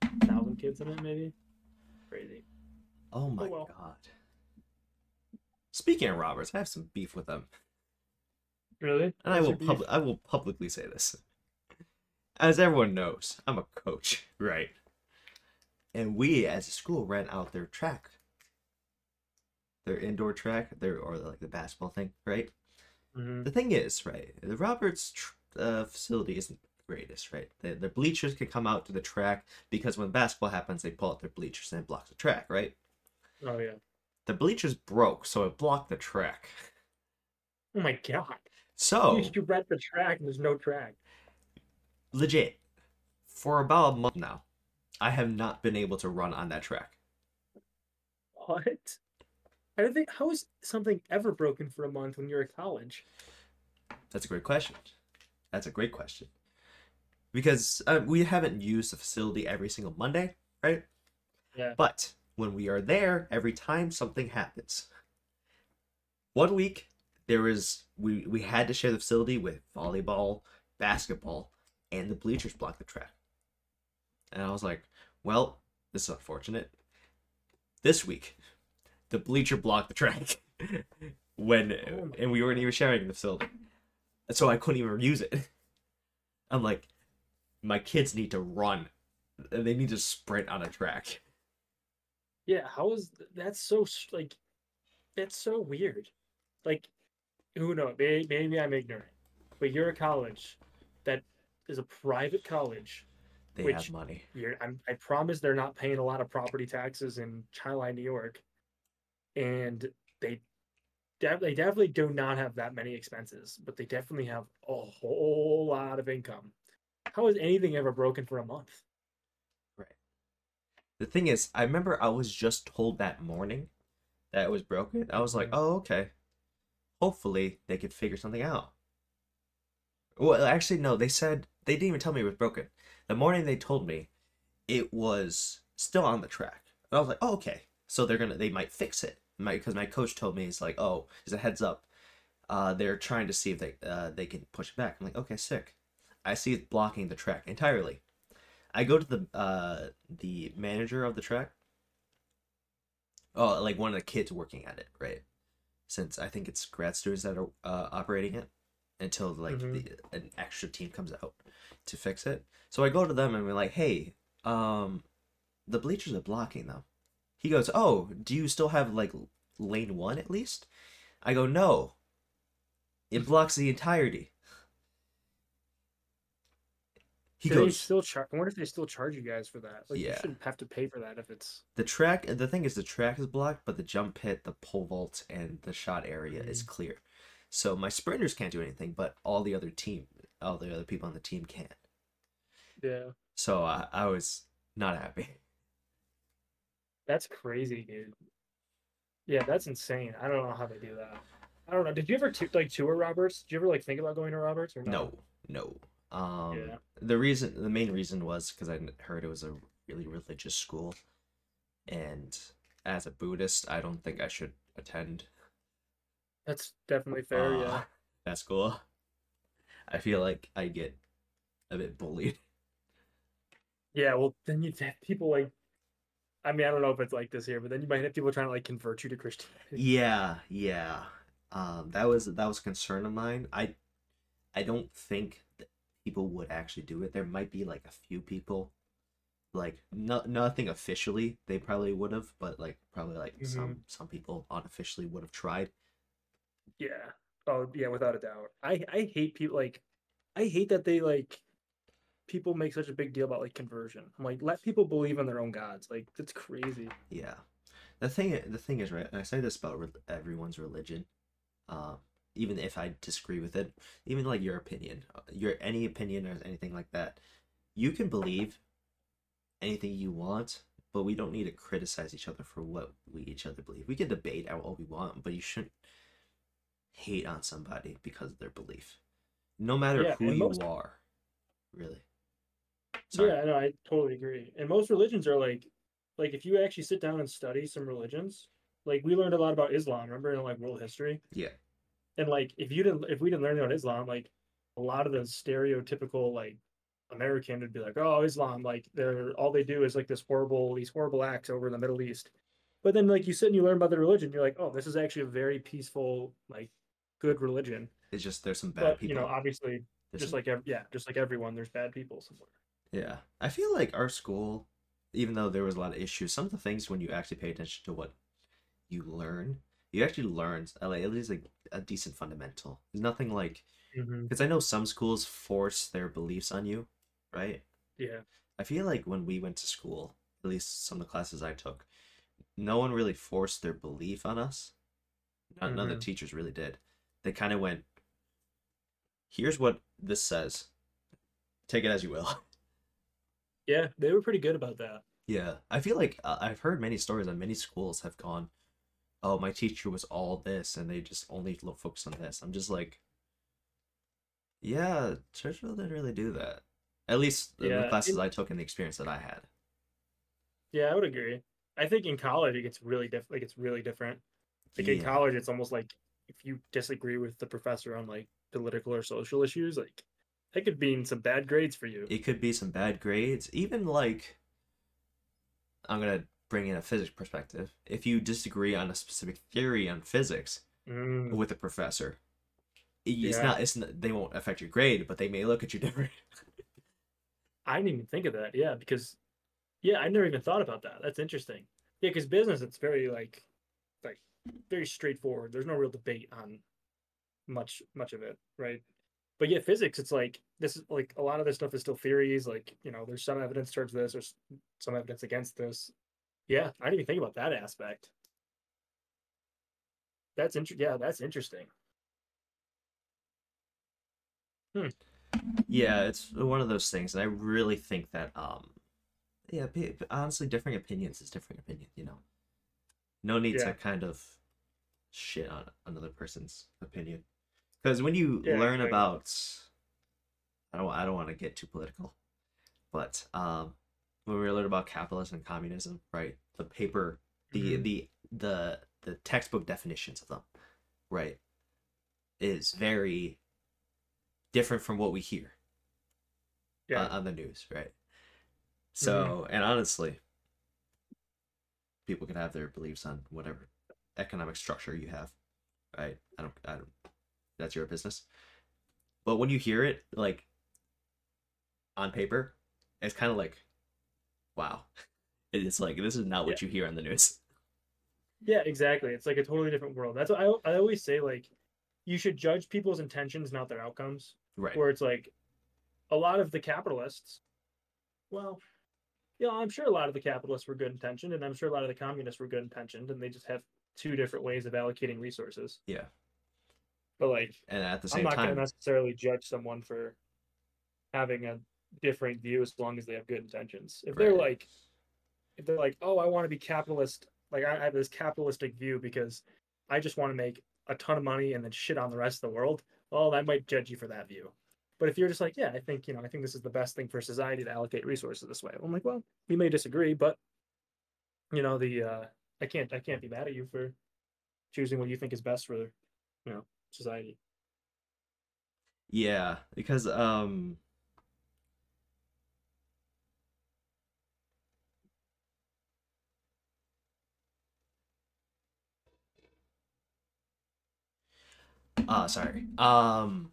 a thousand kids in it, maybe. Crazy. Oh my oh, well. god. Speaking of Roberts, I have some beef with them. Really? And I will pub- I will publicly say this. As everyone knows, I'm a coach, right? And we as a school rent out their track. Their indoor track, their or like the basketball thing, right? Mhm. The thing is, right, the Roberts tr- uh, facility isn't the greatest, right? The, the bleachers can come out to the track because when basketball happens, they pull out their bleachers and it blocks the track, right? Oh yeah. The bleachers broke, so it blocked the track. Oh my god. So, You rent the track and there's no track. legit, for about a month now, I have not been able to run on that track. What? I don't think how is something ever broken for a month when you're at college? That's a great question. That's a great question. Because uh, we haven't used the facility every single Monday, right? Yeah. But when we are there, every time something happens. One week, there was we we had to share the facility with volleyball, basketball, and the bleachers blocked the track. And I was like, well, this is unfortunate. This week, the bleacher blocked the track when Oh and we weren't even sharing the facility. So I couldn't even use it. I'm like, my kids need to run. They need to sprint on a track. Yeah, how is that's so like that's so weird. Like who knows? Maybe, maybe I'm ignorant. But you're a college that is a private college. They Which- have money. You're, I'm, I promise they're not paying a lot of property taxes in Chili, New York, and they they definitely do not have that many expenses, but they definitely have a whole lot of income. How is anything ever broken for a month? The thing is, I remember I was just told that morning that it was broken. I was like, oh, okay. Hopefully they could figure something out. Well, actually, no, they said they didn't even tell me it was broken. The morning they told me it was still on the track. And I was like, oh, okay. So they're gonna, they might fix it. My, because my coach told me, he's like, oh, just a heads up. Uh, they're trying to see if they, uh, they can push it back. I'm like, okay, sick. I see it blocking the track entirely. I go to the uh the manager of the track. Oh, like one of the kids working at it, right? Since I think it's grad students that are uh, operating it until like Mhm. the, an extra team comes out to fix it. So I go to them and we're like, "Hey, um, the bleachers are blocking them." He goes, "Oh, do you still have like lane one at least?" I go, "No, it blocks the entirety." He they goes, still charge? I wonder if they still charge you guys for that. Like, Yeah. you shouldn't have to pay for that if it's. The track, the thing is, the track is blocked, but the jump pit, the pole vault, and the shot area is Mm. clear. So my sprinters can't do anything, but all the other team, all the other people on the team can. Yeah, So I, I was not happy. that's crazy, dude. Yeah, that's insane. I don't know how they do that. I don't know. Did you ever t- like tour Roberts? Did you ever like think about going to Roberts or No, no. Um, Yeah. The reason, the main reason was because I heard it was a really religious school, and as a Buddhist, I don't think I should attend That's definitely fair. uh, yeah. that school. I feel like I get a bit bullied. Yeah. Well, then you have people like. I mean, I don't know if it's like this here, but then you might have people trying to like convert you to Christianity. Yeah, yeah. Um, that was that was a concern of mine. I I don't think people would actually do it. There might be like a few people, like no, nothing officially. They probably would have, but like probably like some some people unofficially would have tried. Yeah. Oh yeah, without a doubt. I I hate people like I hate that they like people make such a big deal about like conversion. I'm like, let people believe in their own gods. Like that's crazy. Yeah, the thing the thing is right. and I say this about re- everyone's religion, uh, even if I disagree with it, even like your opinion, your any opinion or anything like that, you can believe anything you want, but we don't need to criticize each other for what we each other believe. We can debate out all we want, but you shouldn't hate on somebody because of their belief, no matter Yeah, who you most- are. Really. Sorry. Yeah, no, I totally agree. And most religions are like like if you actually sit down and study some religions, like we learned a lot about Islam, remember in like world history? Yeah. And like if you didn't if we didn't learn about Islam, like a lot of the stereotypical like American would be like, oh, Islam, like they're all they do is like this horrible these horrible acts over in the Middle East. But then like you sit and you learn about the religion, you're like, oh, this is actually a very peaceful, like good religion. It's just there's some bad But people. you know, obviously, There's just some- like yeah, just like everyone, there's bad people somewhere. Yeah, I feel like our school, even though there was a lot of issues, some of the things when you actually pay attention to what you learn, you actually learn like, at least like a decent fundamental. There's nothing like because I know some schools force their beliefs on you, right? Yeah. I feel like when we went to school, at least some of the classes I took, no one really forced their belief on us. None, none of the teachers really did. They kind of went, "Here's what this says. Take it as you will." Yeah, they were pretty good about that. Yeah, I feel like uh, I've heard many stories that many schools have gone, "Oh, my teacher was all this, and they just only lo- focus on this." I'm just like, yeah, Churchville didn't really do that. At least in the classes it- I took and the experience that I had. Yeah, I would agree. I think in college it gets really diff- like it's really different. Like in college, it's almost like if you disagree with the professor on like political or social issues, like that could mean some bad grades for you. It could be some bad grades, even like. I'm gonna bring in a physics perspective. If you disagree on a specific theory on physics Mm, with a professor, it's Yeah. not. It's not, they won't affect your grade, but they may look at you different. I didn't even think of that. Yeah, because yeah, I never even thought about that. That's interesting. Yeah, because business, it's very like like very straightforward. There's no real debate on much much of it, right? But yeah, physics, it's like this is like a lot of this stuff is still theories. Like you know, there's some evidence towards this, there's some evidence against this. Yeah, I didn't even think about that aspect. That's inter- Yeah, that's interesting. Hmm. Yeah, it's one of those things, and I really think that um, yeah, honestly, differing opinions is different opinion. You know, no need Yeah. to kind of shit on another person's opinion, because when you Yeah, learn exactly. about, I don't, I don't want to get too political, but um, when we learn about capitalism and communism, right? The paper, the Mhm. the the the textbook definitions of them, right, is very different from what we hear Yeah. on, on the news, right? So, and honestly, people can have their beliefs on whatever economic structure you have, right? I don't, I don't. That's your business. But when you hear it, like on paper, it's kind of like, wow, it's like this is not what you hear on the news. Yeah, exactly. It's like a totally different world. That's what I I always say like you should judge people's intentions, not their outcomes. Right. Where it's like a lot of the capitalists, well, yeah, I'm sure a lot of the capitalists were good intentioned, and I'm sure a lot of the communists were good intentioned, and they just have two different ways of allocating resources. Yeah. But like, And at the I'm same not going time, to necessarily judge someone for having a different view as long as they have good intentions. If they're like, if they're like, oh, I want to be capitalist, like I have this capitalistic view because I just want to make a ton of money and then shit on the rest of the world. Well, I might judge you for that view. But if you're just like, yeah, I think you know, I think this is the best thing for society to allocate resources this way. I'm like, well, we may disagree, but you know, the uh, I can't I can't be mad at you for choosing what you think is best for you know society. yeah, because um, uh sorry. Um,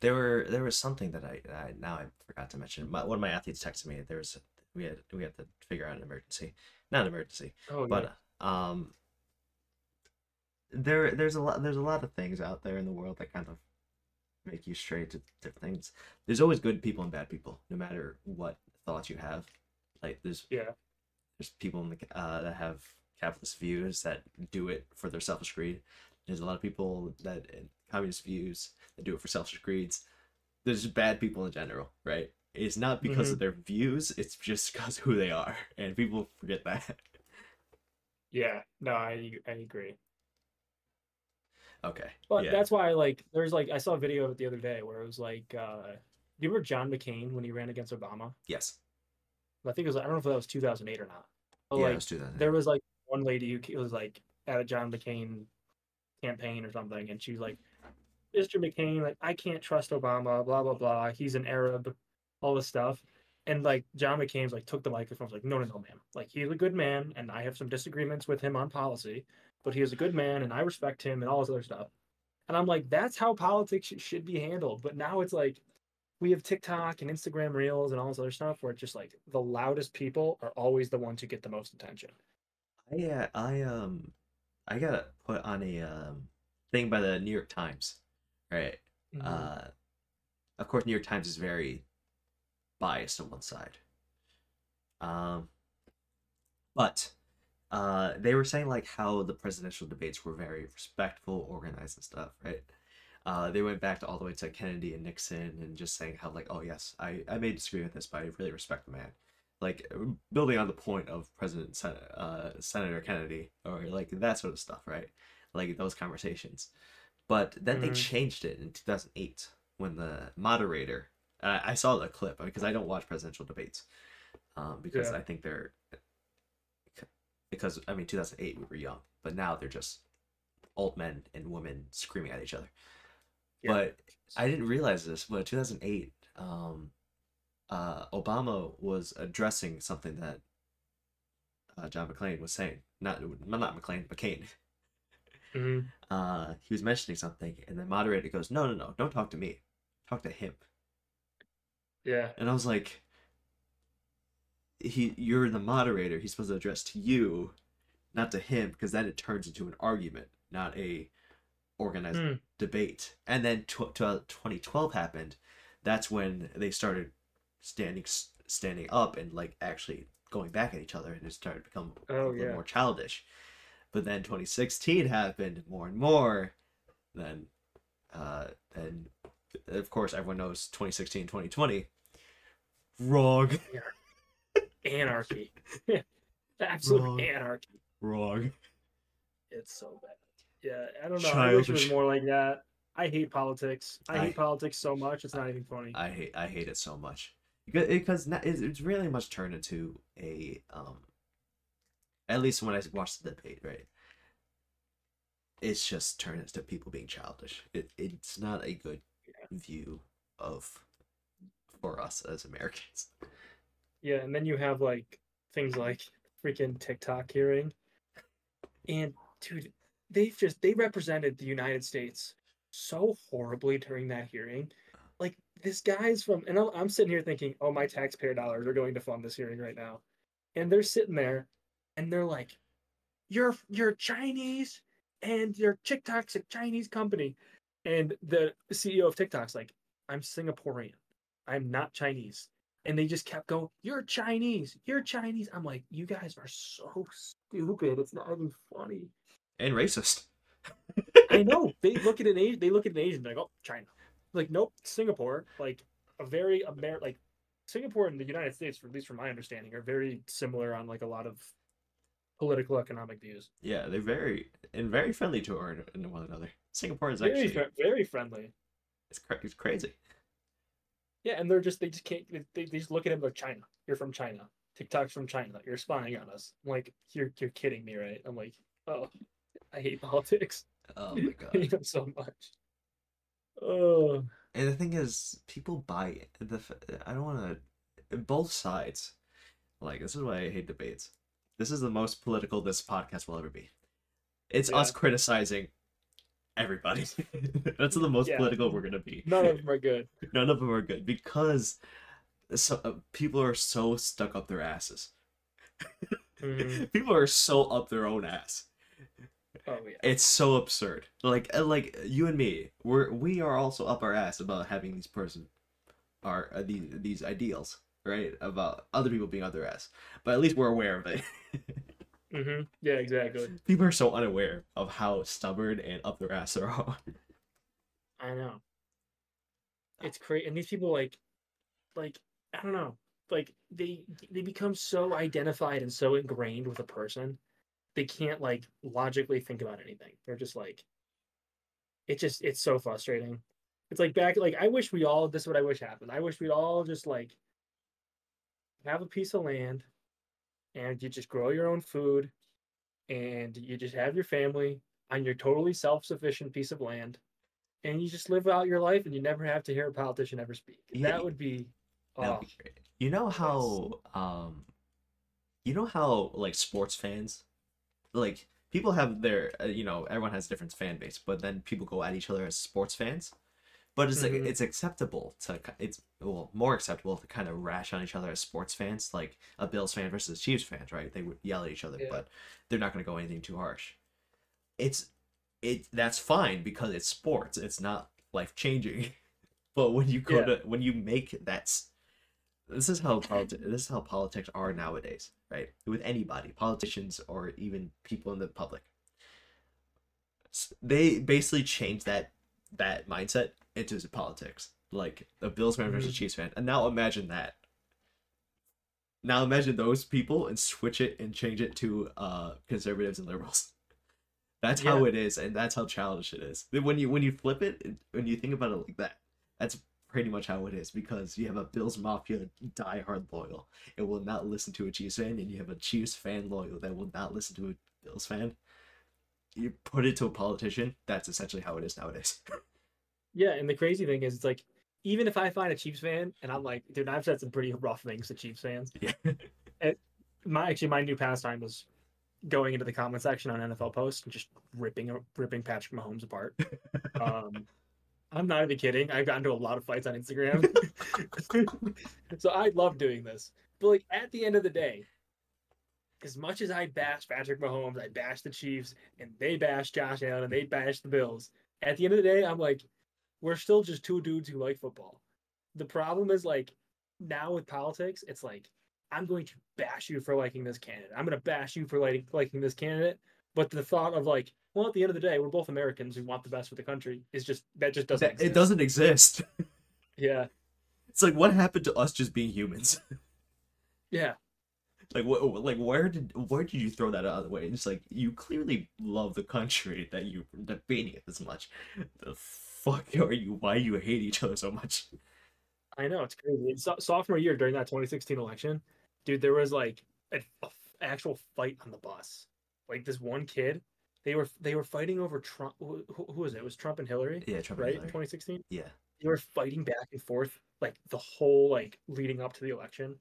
there were there was something that I, I now I forgot to mention. My, one of my athletes texted me. There was we had we had to figure out an emergency, not an emergency, Oh, but um there there's a lot there's a lot of things out there in the world that kind of make you stray to different things there's always good people and bad people no matter what thoughts you have like there's yeah, there's people in the uh, that have capitalist views that do it for their selfish greed there's a lot of people that communist views that do it for selfish greeds there's just bad people in general right it's not because of their views it's just because who they are and people forget that yeah. No, I I agree. okay But yeah that's why, I like, there's like I saw a video of it the other day where it was like, uh, do you remember John McCain when he ran against Obama? yes I think it was. I don't know if that was 2008 or not. But yeah like, let's do that there was like one lady who was like at a John McCain campaign or something, and she was like, "Mr. McCain, like, I can't trust Obama. Blah blah blah. He's an Arab, all this stuff." And like John McCain's like took the microphone, was like, "No, no, no, ma'am. Like, he's a good man, and I have some disagreements with him on policy, but he is a good man, and I respect him, and all this other stuff." And I'm like, that's how politics should be handled. But now it's like we have TikTok and Instagram Reels and all this other stuff where it's just like the loudest people are always the ones who get the most attention. Uh, I um I got put on a um thing by the New York Times, right? Mm-hmm. Uh, of course, New York Times is very biased on one side. Um, but uh, they were saying like how the presidential debates were very respectful, organized, and stuff, right? Uh, they went back to all the way to Kennedy and Nixon and just saying how like, oh yes, I I may disagree with this, but I really respect the man. Like building on the point of President Sen- uh, Senator Kennedy or like that sort of stuff, right? Like those conversations. But then they Mhm. changed it in 2008 when the moderator. Uh, I saw the clip because I don't watch presidential debates um, because Yeah. I think they're because I mean 2008 we were young, but now they're just old men and women screaming at each other. Yeah. But I didn't realize this, but 2008, um, uh, Obama was addressing something that uh, John McClane was saying. Not not McClane, McCain. Mhm. Uh, he was mentioning something, and the moderator goes, "No, no, no, don't talk to me, talk to him." Yeah. And I was like, "He, you're the moderator. He's supposed to address to you, not to him, because then it turns into an argument, not a organized Hmm. debate." And then tw- tw- 2012 happened. That's when they started standing standing up and like actually going back at each other, and it started to become a Oh, little yeah. more childish. But then 2016 happened more and more. Then, uh, then of course everyone knows 2016, 2020. Wrong. Anarchy. Absolute Wrong. anarchy. Wrong. It's so bad. Yeah, I don't know. I wish it was more like that. I hate politics. I, I- hate politics so much. It's not even funny. I hate I hate it so much because it's really much turned into a um. At least when I watched the debate, right? It's just turned into people being childish. It it's not a good view of for us as Americans. Yeah, and then you have like things like freaking TikTok hearing. And dude, they've just they represented the United States so horribly during that hearing. Like this guy's from and I'm, I'm sitting here thinking, "Oh, my taxpayer dollars are going to fund this hearing right now." And they're sitting there and they're like, "You're you're Chinese and your TikTok's a Chinese company." And the CEO of TikTok's like, "I'm Singaporean. I'm not Chinese." and they just kept going, You're Chinese, you're Chinese. I'm like, You guys are so stupid. It's not even funny. And racist. I know. They look at an Asian they look at an Asian, like, oh, China. Like, nope, Singapore, like a very Amer like Singapore and the United States, at least from my understanding, are very similar on like a lot of political economic views. Yeah, they're very and very friendly to one another. Singapore is very, actually very friendly. It's, cra- it's crazy. Yeah, and they're just they just can't they, they just look at him like China. You're from China. TikTok's from China. You're spying on us. I'm like, you're you're kidding me, right? I'm like, oh, I hate politics. Oh my god, I hate them so much. Oh, and the thing is, people buy it. The I don't want to. Both sides, like this is why I hate debates. This is the most political this podcast will ever be. It's yeah. us criticizing everybody. That's the most yeah. political we're gonna be. None of them are good. None of them are good because so uh, people are so stuck up their asses. Mm-hmm. people are so up their own ass. Oh yeah. It's so absurd. Like uh, like you and me, we're we are also up our ass about having these person are uh, these these ideals, right? About other people being up their ass. But at least we're aware of it. Mm-hmm. Yeah, exactly. People are so unaware of how stubborn and up their ass they are. All. I know. It's crazy, and these people like, like I don't know, like they they become so identified and so ingrained with a person, they can't like logically think about anything. They're just like, it just it's so frustrating. It's like back like I wish we all this is what I wish happened. I wish we'd all just like have a piece of land and you just grow your own food and you just have your family on your totally self-sufficient piece of land and you just live out your life and you never have to hear a politician ever speak yeah, that would be oh, be you know how um you know how like sports fans like people have their uh, you know everyone has different fan base but then people go at each other as sports fans but it's mm-hmm. like it's acceptable to it's well more acceptable to kind of rash on each other as sports fans like a bills fan versus chiefs fans right they would yell at each other yeah. but they're not going to go anything too harsh it's it that's fine because it's sports it's not life changing but when you go yeah. to when you make that this is how politi- this is how politics are nowadays right with anybody politicians or even people in the public they basically change that that mindset into politics, like a Bills fan versus mm-hmm. Chiefs fan. And now imagine that. Now imagine those people and switch it and change it to uh conservatives and liberals. That's yeah. how it is, and that's how childish it is. When you when you flip it, when you think about it like that, that's pretty much how it is because you have a Bills Mafia diehard loyal. It will not listen to a Chiefs fan, and you have a Chiefs fan loyal that will not listen to a Bills fan. You put it to a politician, that's essentially how it is nowadays. Yeah, and the crazy thing is, it's like even if I find a Chiefs fan and I'm like, dude, I've said some pretty rough things to Chiefs fans. Yeah. it, my actually my new pastime was going into the comment section on NFL posts and just ripping ripping Patrick Mahomes apart. um, I'm not even kidding. I've gotten into a lot of fights on Instagram, so I love doing this. But like at the end of the day, as much as I bash Patrick Mahomes, I bash the Chiefs, and they bash Josh Allen, and they bash the Bills. At the end of the day, I'm like, we're still just two dudes who like football. The problem is like now with politics, it's like I'm going to bash you for liking this candidate. I'm going to bash you for like liking this candidate. But the thought of like, well, at the end of the day, we're both Americans who want the best for the country is just that just doesn't. That, it doesn't exist. yeah. It's like what happened to us just being humans? yeah. Like what? Like where did where did you throw that out of the way? It's like you clearly love the country that you're debating it this much. The fuck are you? Why you hate each other so much? I know it's crazy. It's sophomore year during that 2016 election, dude. There was like an actual fight on the bus. Like this one kid They were they were fighting over Trump. Who, who was it? It was Trump and Hillary, Yeah, Trump right? 2016. Yeah. They were fighting back and forth like the whole like leading up to the election,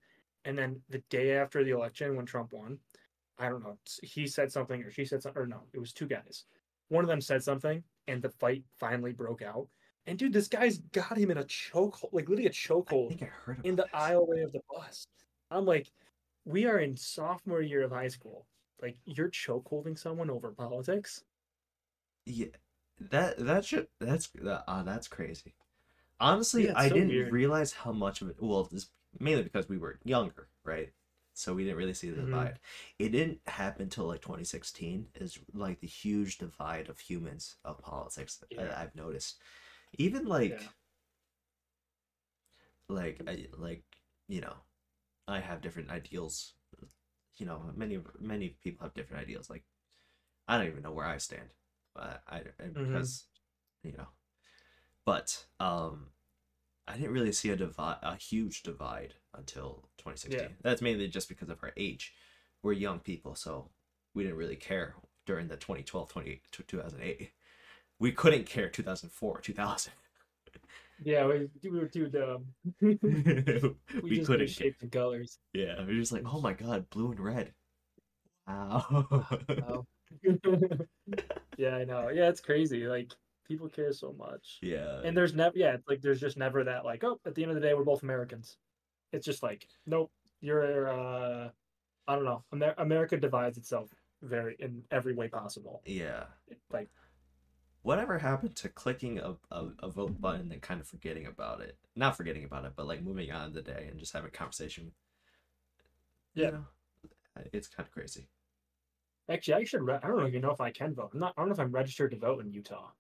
and then the day after the election when Trump won, I don't know. He said something or she said something or no, it was two guys. One of them said something, and the fight finally broke out. And dude, this guy's got him in a chokehold, like literally a chokehold in the this. aisleway of the bus. I'm like, we are in sophomore year of high school. Like you're choke holding someone over politics. Yeah, that that should that's that, uh, that's crazy. Honestly, Yeah, I so didn't weird. realize how much of it. Well, it's mainly because we were younger, right? So we didn't really see the Mhm. divide. It didn't happen till like 2016. Is like the huge divide of humans of politics that Yeah. I, I've noticed. Even like, Yeah. like I like you know, I have different ideals. You know, many many people have different ideals. Like, I don't even know where I stand. I, I I- Mhm. because you know, but um, I didn't really see a divide, a huge divide until 2016. Yeah. That's mainly just because of our age. We're young people, so we didn't really care during the 2012, 20, 2008. We couldn't care 2004, 2000. Yeah, we, we were too dumb. we, we, just couldn't. knew the colors. Yeah, we were just like, oh my god, blue and red. Wow. Wow. yeah, I know. Yeah, it's crazy. Like people care so much. yeah. And there's never yeah, it's like there's just never that like, oh, at the end of the day we're both Americans. It's just like, nope, you're uh I don't know. Amer- America divides itself very in every way possible. yeah. Like Whatever happened to clicking a, a, a vote button and kind of forgetting about it? Not forgetting about it, but like moving on the day and just having a conversation. You Yeah. know, it's kind of crazy. actually I should re- I don't even know if I can vote. I'm not I don't know if I'm registered to vote in Utah.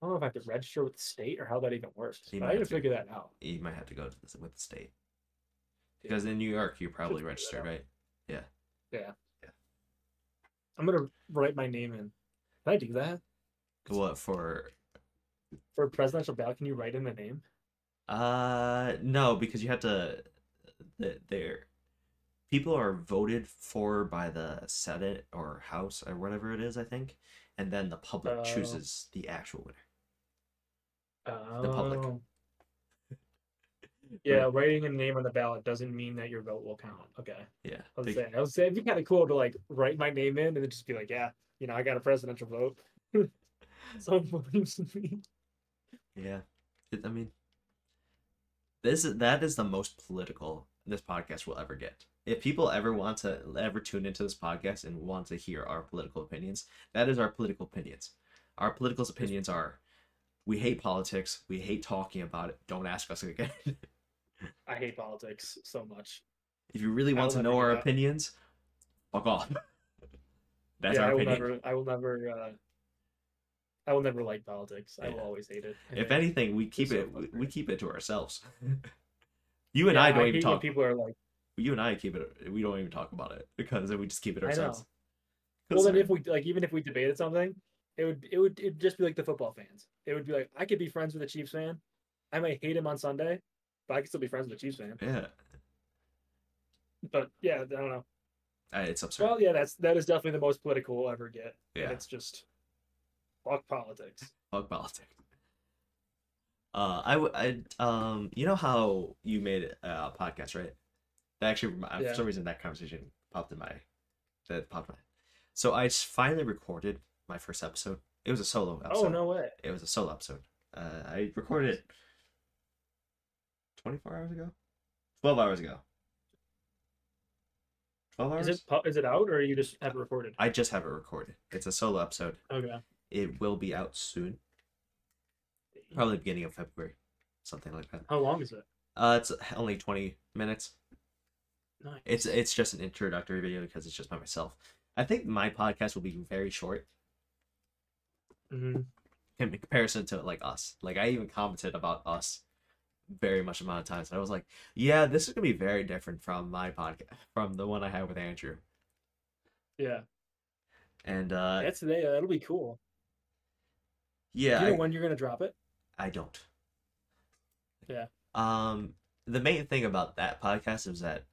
I don't know if I have to register with the state or how that even works. You But I gotta have to. figure that out. You might have to go to this with the state. Because in New York, you're probably figure right yeah yeah right? I'm gonna write my name in. Can I do that? What for? For presidential ballot, can you write in the name? Uh, no, because you have to. the- They're people are voted for by the Senate or House or whatever it is, I think, and then the public Oh. chooses the actual winner. Oh. The public. Yeah, writing a name on the ballot doesn't mean that your vote will count. Okay. Yeah, I was saying, I was saying, it'd be kind of cool to like write my name in and then just be like, yeah, you know, I got a presidential vote. Believes in me. yeah. It, I mean, this is that is the most political this podcast will ever get. If people ever want to ever tune into this podcast and want to hear our political opinions, that is our political opinions. Our political opinions are we hate politics, we hate talking about it. Don't ask us again. I hate politics so much. if you really want to know our that. opinions, fuck off. That's yeah, our I will opinion. never. I will never. Uh, I will never like politics. I will always hate it. If think. anything, we keep so it we, we keep it to ourselves. you and Yeah, I don't even talk. People are like, You and I keep it. We don't even talk about it because we just keep it ourselves. well, then 'Cause- if we like, even if we debated something, it would it would it'd just be like the football fans. It would be like I could be friends with a Chiefs fan. I might hate him on Sunday, but I could still be friends with a Chiefs fan. yeah, But yeah, I don't know. uh, it's absurd. Well, yeah, that's that is definitely the most political we'll ever get. and yeah, it's just fuck politics. fuck politics. Uh, I, w- I, um, you know how you made a podcast, right? That actually, Yeah. for some reason, that conversation popped in my, that popped in my. So I finally recorded my first episode. It was a solo episode. Oh no way! It was a solo episode. Uh, I recorded it 24 hours ago? 12 hours ago. 12 hours? Is it is it out or you just have it recorded? I just have it recorded. It's a solo episode. Okay. It will be out soon. Probably beginning of February. Something like that. How long is it? Uh, it's only 20 minutes. Nice. It's it's just an introductory video because it's just by myself. I think my podcast will be very short Mhm. in comparison to like us. Like I even commented about us very much amount of times. I was like, yeah, this is gonna be very different from my podcast from the one I had with Andrew. Yeah. And uh That's today. That'll be cool. Yeah, Do you know I, when you're gonna drop it? I don't. Yeah. Um the main thing about that podcast is that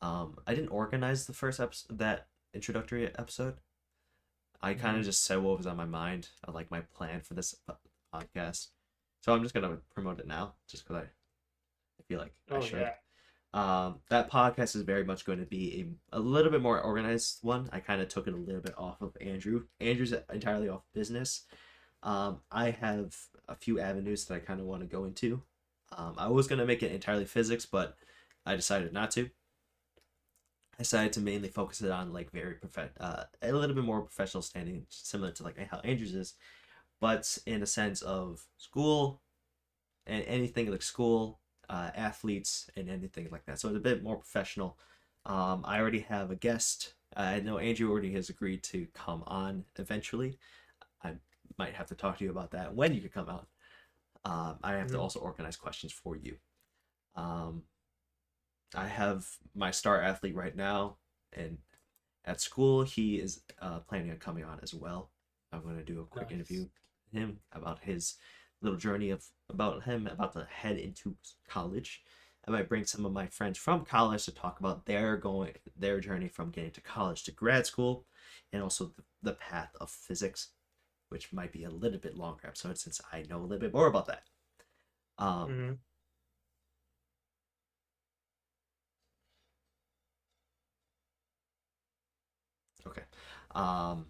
um I didn't organize the first episode that introductory episode. I kind of Mhm. just said what was on my mind, uh, like my plan for this podcast. So I'm just gonna promote it now, just because I, I feel like I Oh should. yeah. Um, that podcast is very much going to be a, a little bit more organized one. I kind of took it a little bit off of Andrew. Andrew's entirely off business. Um, I have a few avenues that I kind of want to go into. Um, I was going to make it entirely physics, but I decided not to. I decided to mainly focus it on like very prof- uh, a little bit more professional standing, similar to like how Andrew's is, but in a sense of school and anything like school, uh, athletes, and anything like that. So it's a bit more professional. Um, I already have a guest. I know Andrew already has agreed to come on eventually. Might have to talk to you about that when you could come out. Um, I have to Mhm. also organize questions for you. Um, I have my star athlete right now, and at school he is uh, planning on coming on as well. I'm going to do a quick Nice. interview with him about his little journey of about him about to head into college. I might bring some of my friends from college to talk about their going their journey from getting to college to grad school, and also the, the path of physics, which might be a little bit longer episode since I know a little bit more about that. Um, hmm Okay. Um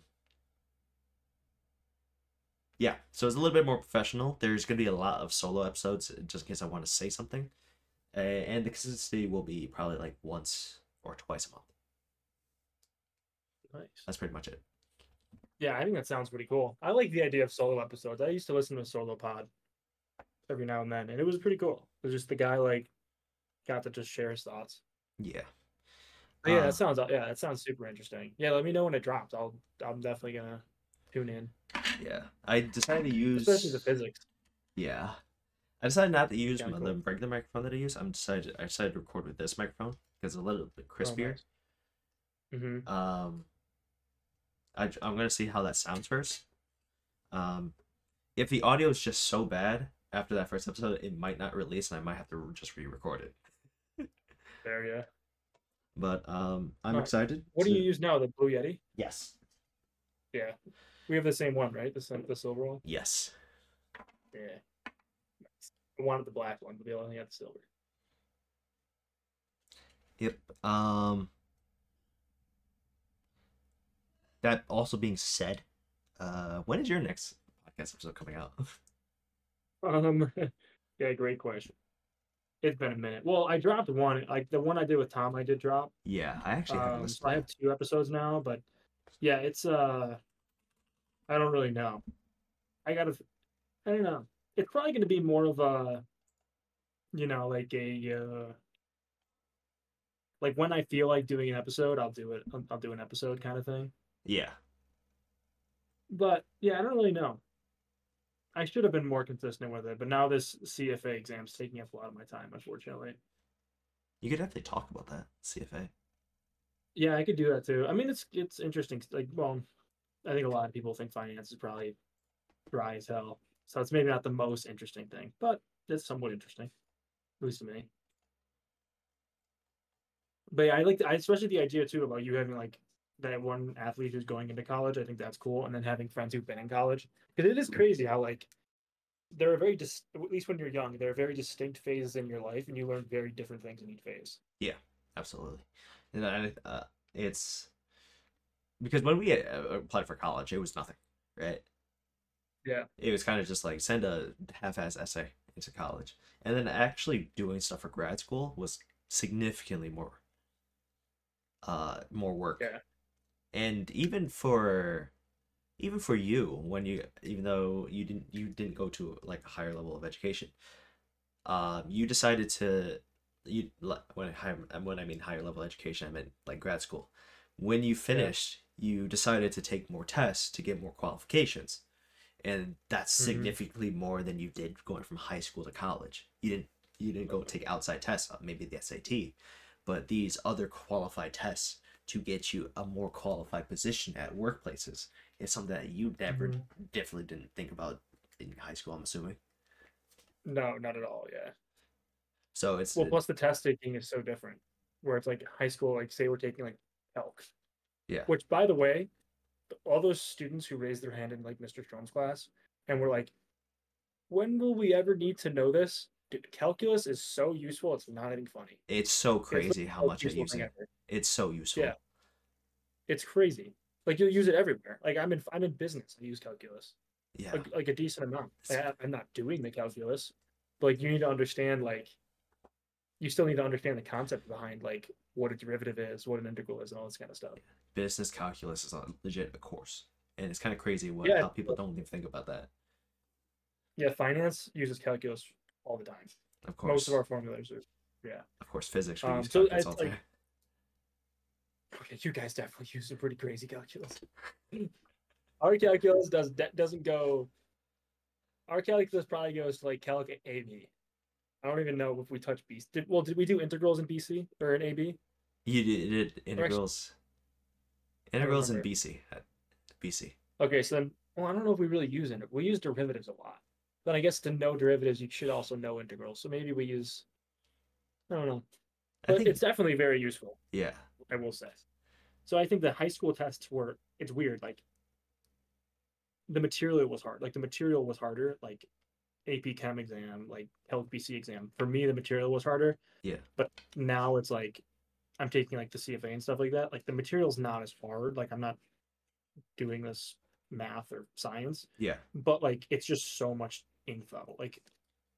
Yeah, so it's a little bit more professional. There's going to be a lot of solo episodes just in case I want to say something. Uh, and the consistency will be probably like once or twice a month. Nice. That's pretty much it. Yeah, I think that sounds pretty cool. I like the idea of solo episodes. I used to listen to a solo pod every now and then, and it was pretty cool. It was just the guy like got to just share his thoughts. Yeah. But yeah, Uh, that sounds yeah, that sounds super interesting. Yeah, let me know when it drops. I'll I'm definitely gonna tune in, Yeah. I decided to use especially the physics. Yeah. I decided not to use Yeah, cool. the regular microphone that I use. I'm decided I decided to record with this microphone because it's a little bit crispier. Mm-hmm. Um, I, I'm gonna see how that sounds first. Um, if the audio is just so bad after that first episode, it might not release, and I might have to just re-record it. There, yeah. But um, I'm Alright. excited. What do you use now? The Blue Yeti? Yes. Yeah, we have the same one, right? The the silver one. Yes. Yeah. I wanted the black one, but they only had the silver. Yep. Um. That also being said, uh, when is your next podcast episode coming out? Um, yeah, great question. It's been a minute. Well, I dropped one, like the one I did with Tom. I did drop. yeah, I actually Um, so I have two episodes now, but yeah, it's uh, I don't really know. I gotta, I don't know. It's probably gonna be more of a, you know, like a, uh, like when I feel like doing an episode, I'll do it. I'll do an episode kind of thing. Yeah. But yeah, I don't really know. I should have been more consistent with it, but now this CFA exam's taking up a lot of my time, unfortunately. You could definitely talk about that CFA. Yeah, I could do that too. I mean, it's it's interesting. Like, well, I think a lot of people think finance is probably dry as hell, so it's maybe not the most interesting thing, but it's somewhat interesting, at least to me. But yeah, I like, I especially the idea too about you having like that one athlete who's going into college. I think that's cool, and then having friends who've been in college because it is crazy how like there are very dis- at least when you're young, there are very distinct phases in your life, and you learn very different things in each phase. Yeah, absolutely. And I, uh, it's because when we uh, applied for college, it was nothing, right? Yeah. It was kind of just like send a half-ass essay into college, and then actually doing stuff for grad school was significantly more, uh, more work. Yeah. And even for, even for you, when you, even though you didn't, you didn't go to like a higher level of education, um, you decided to you when I when I mean higher level education, I meant like grad school. When you finished, you decided to take more tests to get more qualifications, and that's Mhm. significantly more than you did going from high school to college. You didn't you didn't go take outside tests, uh, maybe the SAT, but these other qualified tests to get you a more qualified position at workplaces is something that you never Mhm. definitely didn't think about in high school. I'm assuming. No, not at all. Yeah. So it's Well, plus the test taking is so different. Where it's like high school, like say we're taking like calc. Yeah. Which, by the way, all those students who raised their hand in like Mr. Strom's class and were like, when will we ever need to know this? Dude, calculus is so useful. It's not even funny. It's so crazy literally how much I use it. ever. It's so useful. Yeah. It's crazy. Like you'll use it everywhere. Like I'm in I'm in business. I use calculus. Yeah. Like, like a decent amount. It's- I, I'm not doing the calculus, but like you need to understand like you still need to understand the concept behind like what a derivative is, what an integral is, and all this kind of stuff. Business calculus is a legit a course. And it's kind of crazy what Yeah, how people don't even think about that. Yeah, finance uses calculus all the time. Of course. Most of our formulas are yeah. Of course, physics we Um, use so calculus all like- Okay, you guys definitely use some pretty crazy calculus. our calculus does that doesn't go. Our calculus probably goes to like calc AB. I don't even know if we touch BC. Did, well, did we do integrals in BC or in AB? You did, you did integrals. Integrals in. BC. BC. Okay, so then, well, I don't know if we really use it. We use derivatives a lot. But I guess to know derivatives, you should also know integrals. So maybe we use. I don't know, I but think it's definitely very useful. yeah. I will say. So I think the high school tests were it's weird. Like the material was hard. Like the material was harder. Like AP Chem exam, like BC exam. For me, the material was harder. Yeah. But now it's like I'm taking like the CFA and stuff like that. Like the material's not as hard. Like I'm not doing this math or science, Yeah. but like it's just so much info. Like,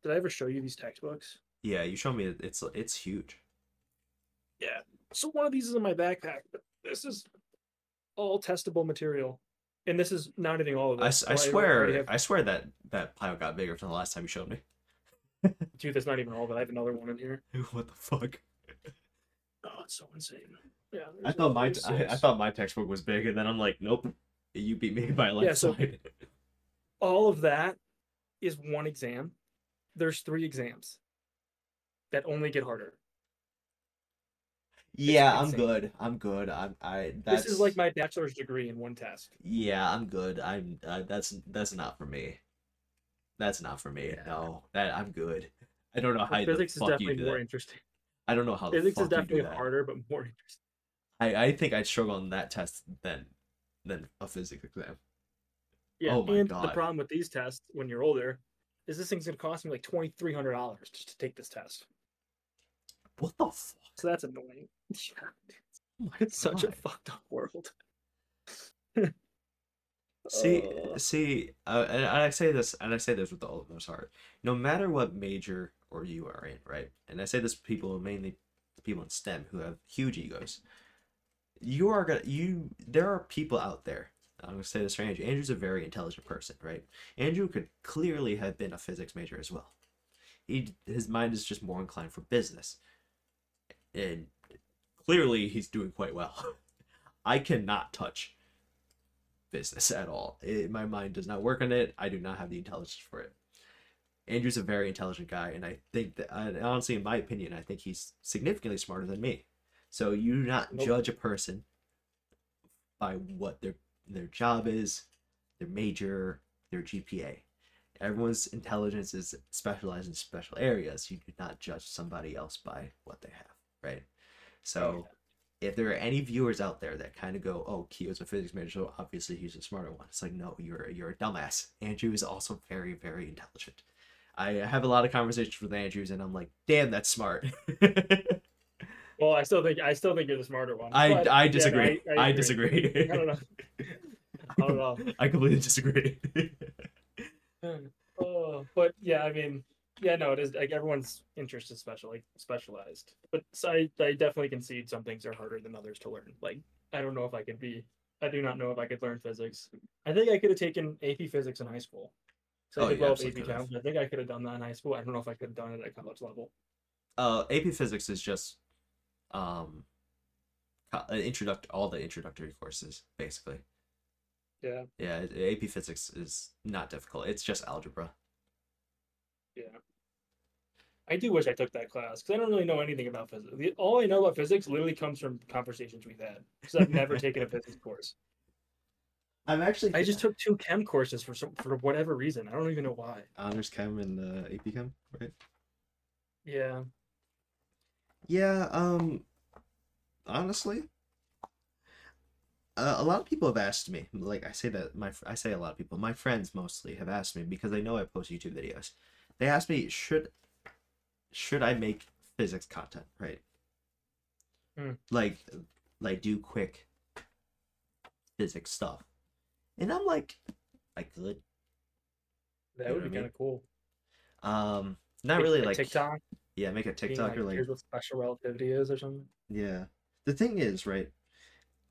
did I ever show you these textbooks? Yeah, you showed me it's it's huge. Yeah. So one of these is in my backpack, but this is all testable material. And this is not eating all of it. I, So already swear have- I swear that that pile got bigger from the last time you showed me. dude, that's not even all of it. I have another one in here. what the fuck? Oh, it's so insane. Yeah. I thought my t- I, I thought my textbook was big, and then I'm like, nope, you beat me by a Yeah, so- all of that is one exam. There's three exams that only get harder. yeah, I'm good. I'm good. I'm I. That's, This is like my bachelor's degree in one test. Yeah, I'm good. I'm. Uh, that's that's not for me. That's not for me. Yeah. No, that I'm good. I don't know how physics is definitely more that. interesting. I don't know how Physics is definitely harder, but more interesting. I I think I'd struggle on that test than than a physics exam. Yeah, Oh my and the problem with these tests when you're older is this thing's gonna cost me like twenty three hundred dollars just to take this test. What the fuck? So that's annoying. Yeah, Oh my it's such a fucked up world. See, Uh, see, uh, and I say this, and I say this with all of most heart. No matter what major or you are in, right? And I say this to people mainly the people in STEM who have huge egos. You are gonna you. There are people out there. I'm gonna say this for Andrew. Andrew's a very intelligent person, right? Andrew could clearly have been a physics major as well. He his mind is just more inclined for business, and clearly he's doing quite well. I cannot touch business at all. It, my mind does not work on it. I do not have the intelligence for it. Andrew's a very intelligent guy, and I think that, honestly, in my opinion, I think he's significantly smarter than me. So you do not Nope. judge a person by what their their job is, their major, their GPA. Everyone's intelligence is specialized in special areas. You do not judge somebody else by what they have, right? So if there are any viewers out there that kind of go, "Oh, Keo's a physics major, so obviously he's a smarter one," it's like, no, you're you're a dumbass. Andrew is also very very intelligent. I have a lot of conversations with Andrews, and I'm like, "Damn, that's smart." Well, I still think I still think you're the smarter one. I but, I yeah, disagree. I, agree. disagree. I don't know. I don't know. I completely disagree. Oh, but yeah, I mean, yeah, no, it is like everyone's interest is special, like specialized. But so I, I definitely concede some things are harder than others to learn. Like, I don't know if I could be, I do not know if I could learn physics. I think I could have taken AP Physics in high school. So Oh, I did you well with absolutely AP. Chem. I think I could have done that in high school. I don't know if I could have done it at college level. uh, AP Physics is just um, co- uh, introduct all the introductory courses basically. Yeah, Yeah, AP Physics is not difficult. It's just algebra. yeah. I do wish I took that class because I don't really know anything about physics. All I know about physics literally comes from conversations we've had. Because I've never taken a physics course. I'm actually. I just took two chem courses for some for whatever reason. I don't even know why. honors chem and uh, AP chem, right? Yeah. Yeah. Um. Honestly, uh, a lot of people have asked me like i say that my i say a lot of people my friends mostly have asked me because they know i post youtube videos they asked me should should i make physics content right Hmm. like like do quick physics stuff and i'm like i could That You would be kind of cool. um not really like TikTok. Yeah make a tiktok or like here's what special relativity is or something. Yeah. The thing is, right,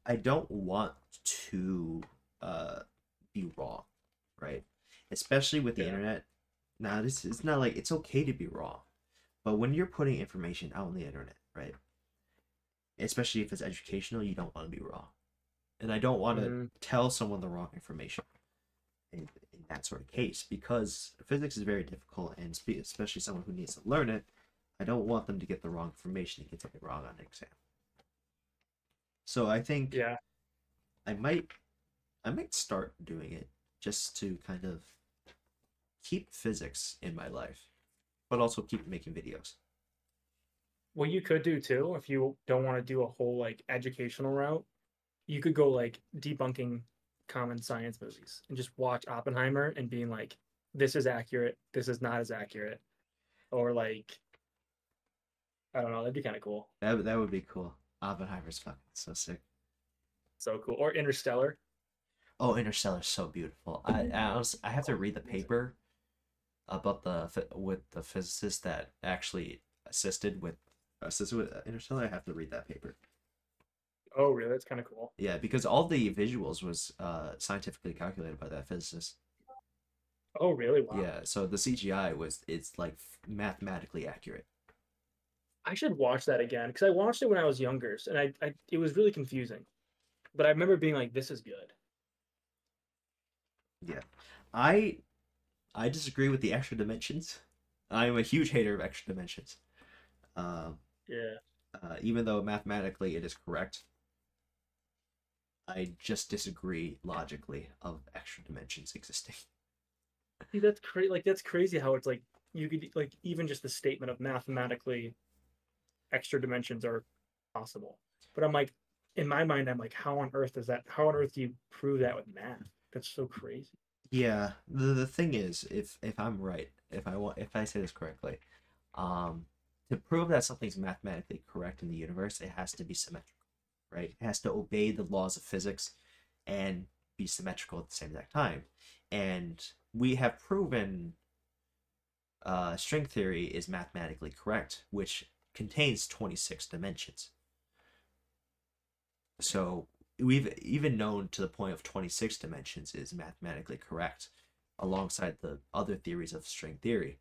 I don't want to uh be wrong, right? Especially with the Yeah. internet. Now this it's not like it's okay to be wrong. But when you're putting information out on the internet, right? Especially if it's educational, you don't want to be wrong. And I don't want to Mhm. tell someone the wrong information in, in that sort of case because physics is very difficult and spe- especially someone who needs to learn it i don't want them to get the wrong information and get something wrong on an exam so i think Yeah. i might i might start doing it just to kind of keep physics in my life but also keep making videos What you could do too, if you don't want to do a whole like educational route, you could go like debunking common science movies and just watch Oppenheimer and being like, this is accurate, this is not as accurate. Or like I don't know, that'd be kind of cool. that, would- that would be cool oppenheimer's fucking so sick So cool. Or Interstellar. Oh, Interstellar so beautiful. I I, was, I have to read the paper about the with the physicist that actually assisted with assisted with Interstellar. I have to read that paper. Oh really? That's kind of cool. Yeah, because all the visuals was uh scientifically calculated by that physicist. Oh really? Wow. Yeah, so the CGI was it's like mathematically accurate. I should watch that again because I watched it when I was younger, and I, I it was really confusing. But I remember being like, "This is good." Yeah, I I disagree with the extra dimensions. I am a huge hater of extra dimensions. Um Yeah. uh, even though mathematically it is correct. I just disagree logically of extra dimensions existing. See, that's crazy. Like that's crazy how it's like you could like even just the statement of mathematically extra dimensions are possible. But I'm like, in my mind, I'm like, how on earth is that? How on earth do you prove that with math? That's so crazy. Yeah, the the thing is, if if I'm right, if I want, if I say this correctly, um, to prove that something's mathematically correct in the universe, it has to be symmetrical, right? It has to obey the laws of physics, and be symmetrical at the same exact time. And we have proven uh, string theory is mathematically correct, which contains 26 dimensions. So we've even known to the point of 26 dimensions is mathematically correct alongside the other theories of string theory.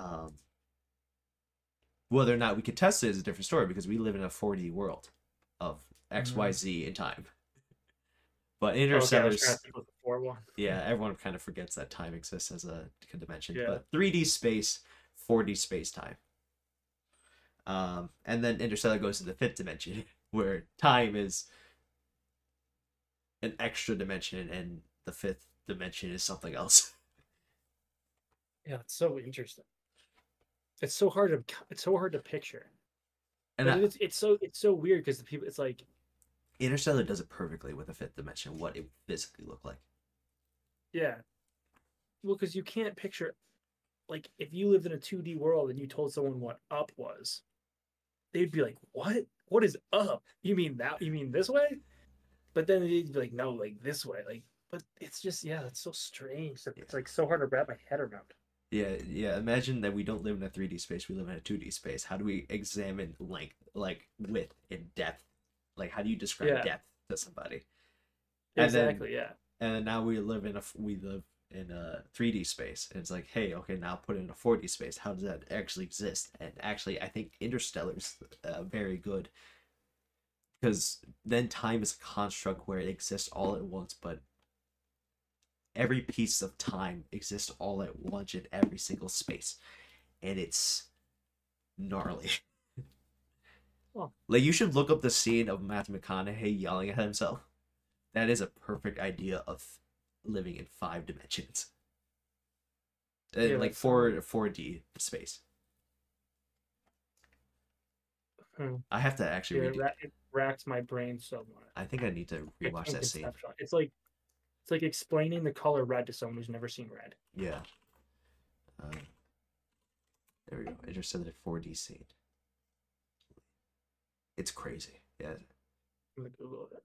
Um, whether or not we could test it is a different story because we live in a 4D world of X, Y, Mhm. In time. But Okay, Interstellar's trying to think of the four one. yeah, everyone kind of forgets that time exists as a dimension. Yeah. But 3D space, 4D space time. Um, and then Interstellar goes to the fifth dimension, where time is an extra dimension, and the fifth dimension is something else. Yeah, it's so interesting. It's so hard to it's so hard to picture. And I, it's it's so it's so weird because the people it's like Interstellar does it perfectly with the fifth dimension, what it physically look like. Yeah. Well, because you can't picture, like, if you lived in a 2D world and you told someone what up was, they'd be like, "What? What is up? You mean that? You mean this way?" But then they'd be like, "No, like this way." Like, but it's just yeah, it's so strange. It's Yeah. like so hard to wrap my head around. Yeah, yeah. Imagine that we don't live in a 3D space, we live in a 2D space. How do we examine length, like width and depth? Like, how do you describe Yeah. depth to somebody? And then- Exactly. yeah. and now we live in a we live in a 3D space. And it's like hey okay now put it in a 4D space. How does that actually exist? And actually I think Interstellar's uh, very good. Because then time is a construct where it exists all at once but every piece of time exists all at once in every single space. And it's gnarly. Huh. like you should look up the scene of Matthew McConaughey yelling at himself. That is a perfect idea of living in five dimensions. Yeah, like four four D space. Hmm. I have to actually Yeah, read it, ra- it racks my brain so much. I think I need to rewatch that scene. It's like it's like explaining the color red to someone who's never seen red. Yeah. Uh, there we go. Interstellar 4D scene. It's crazy. Yeah. I'm gonna Google it.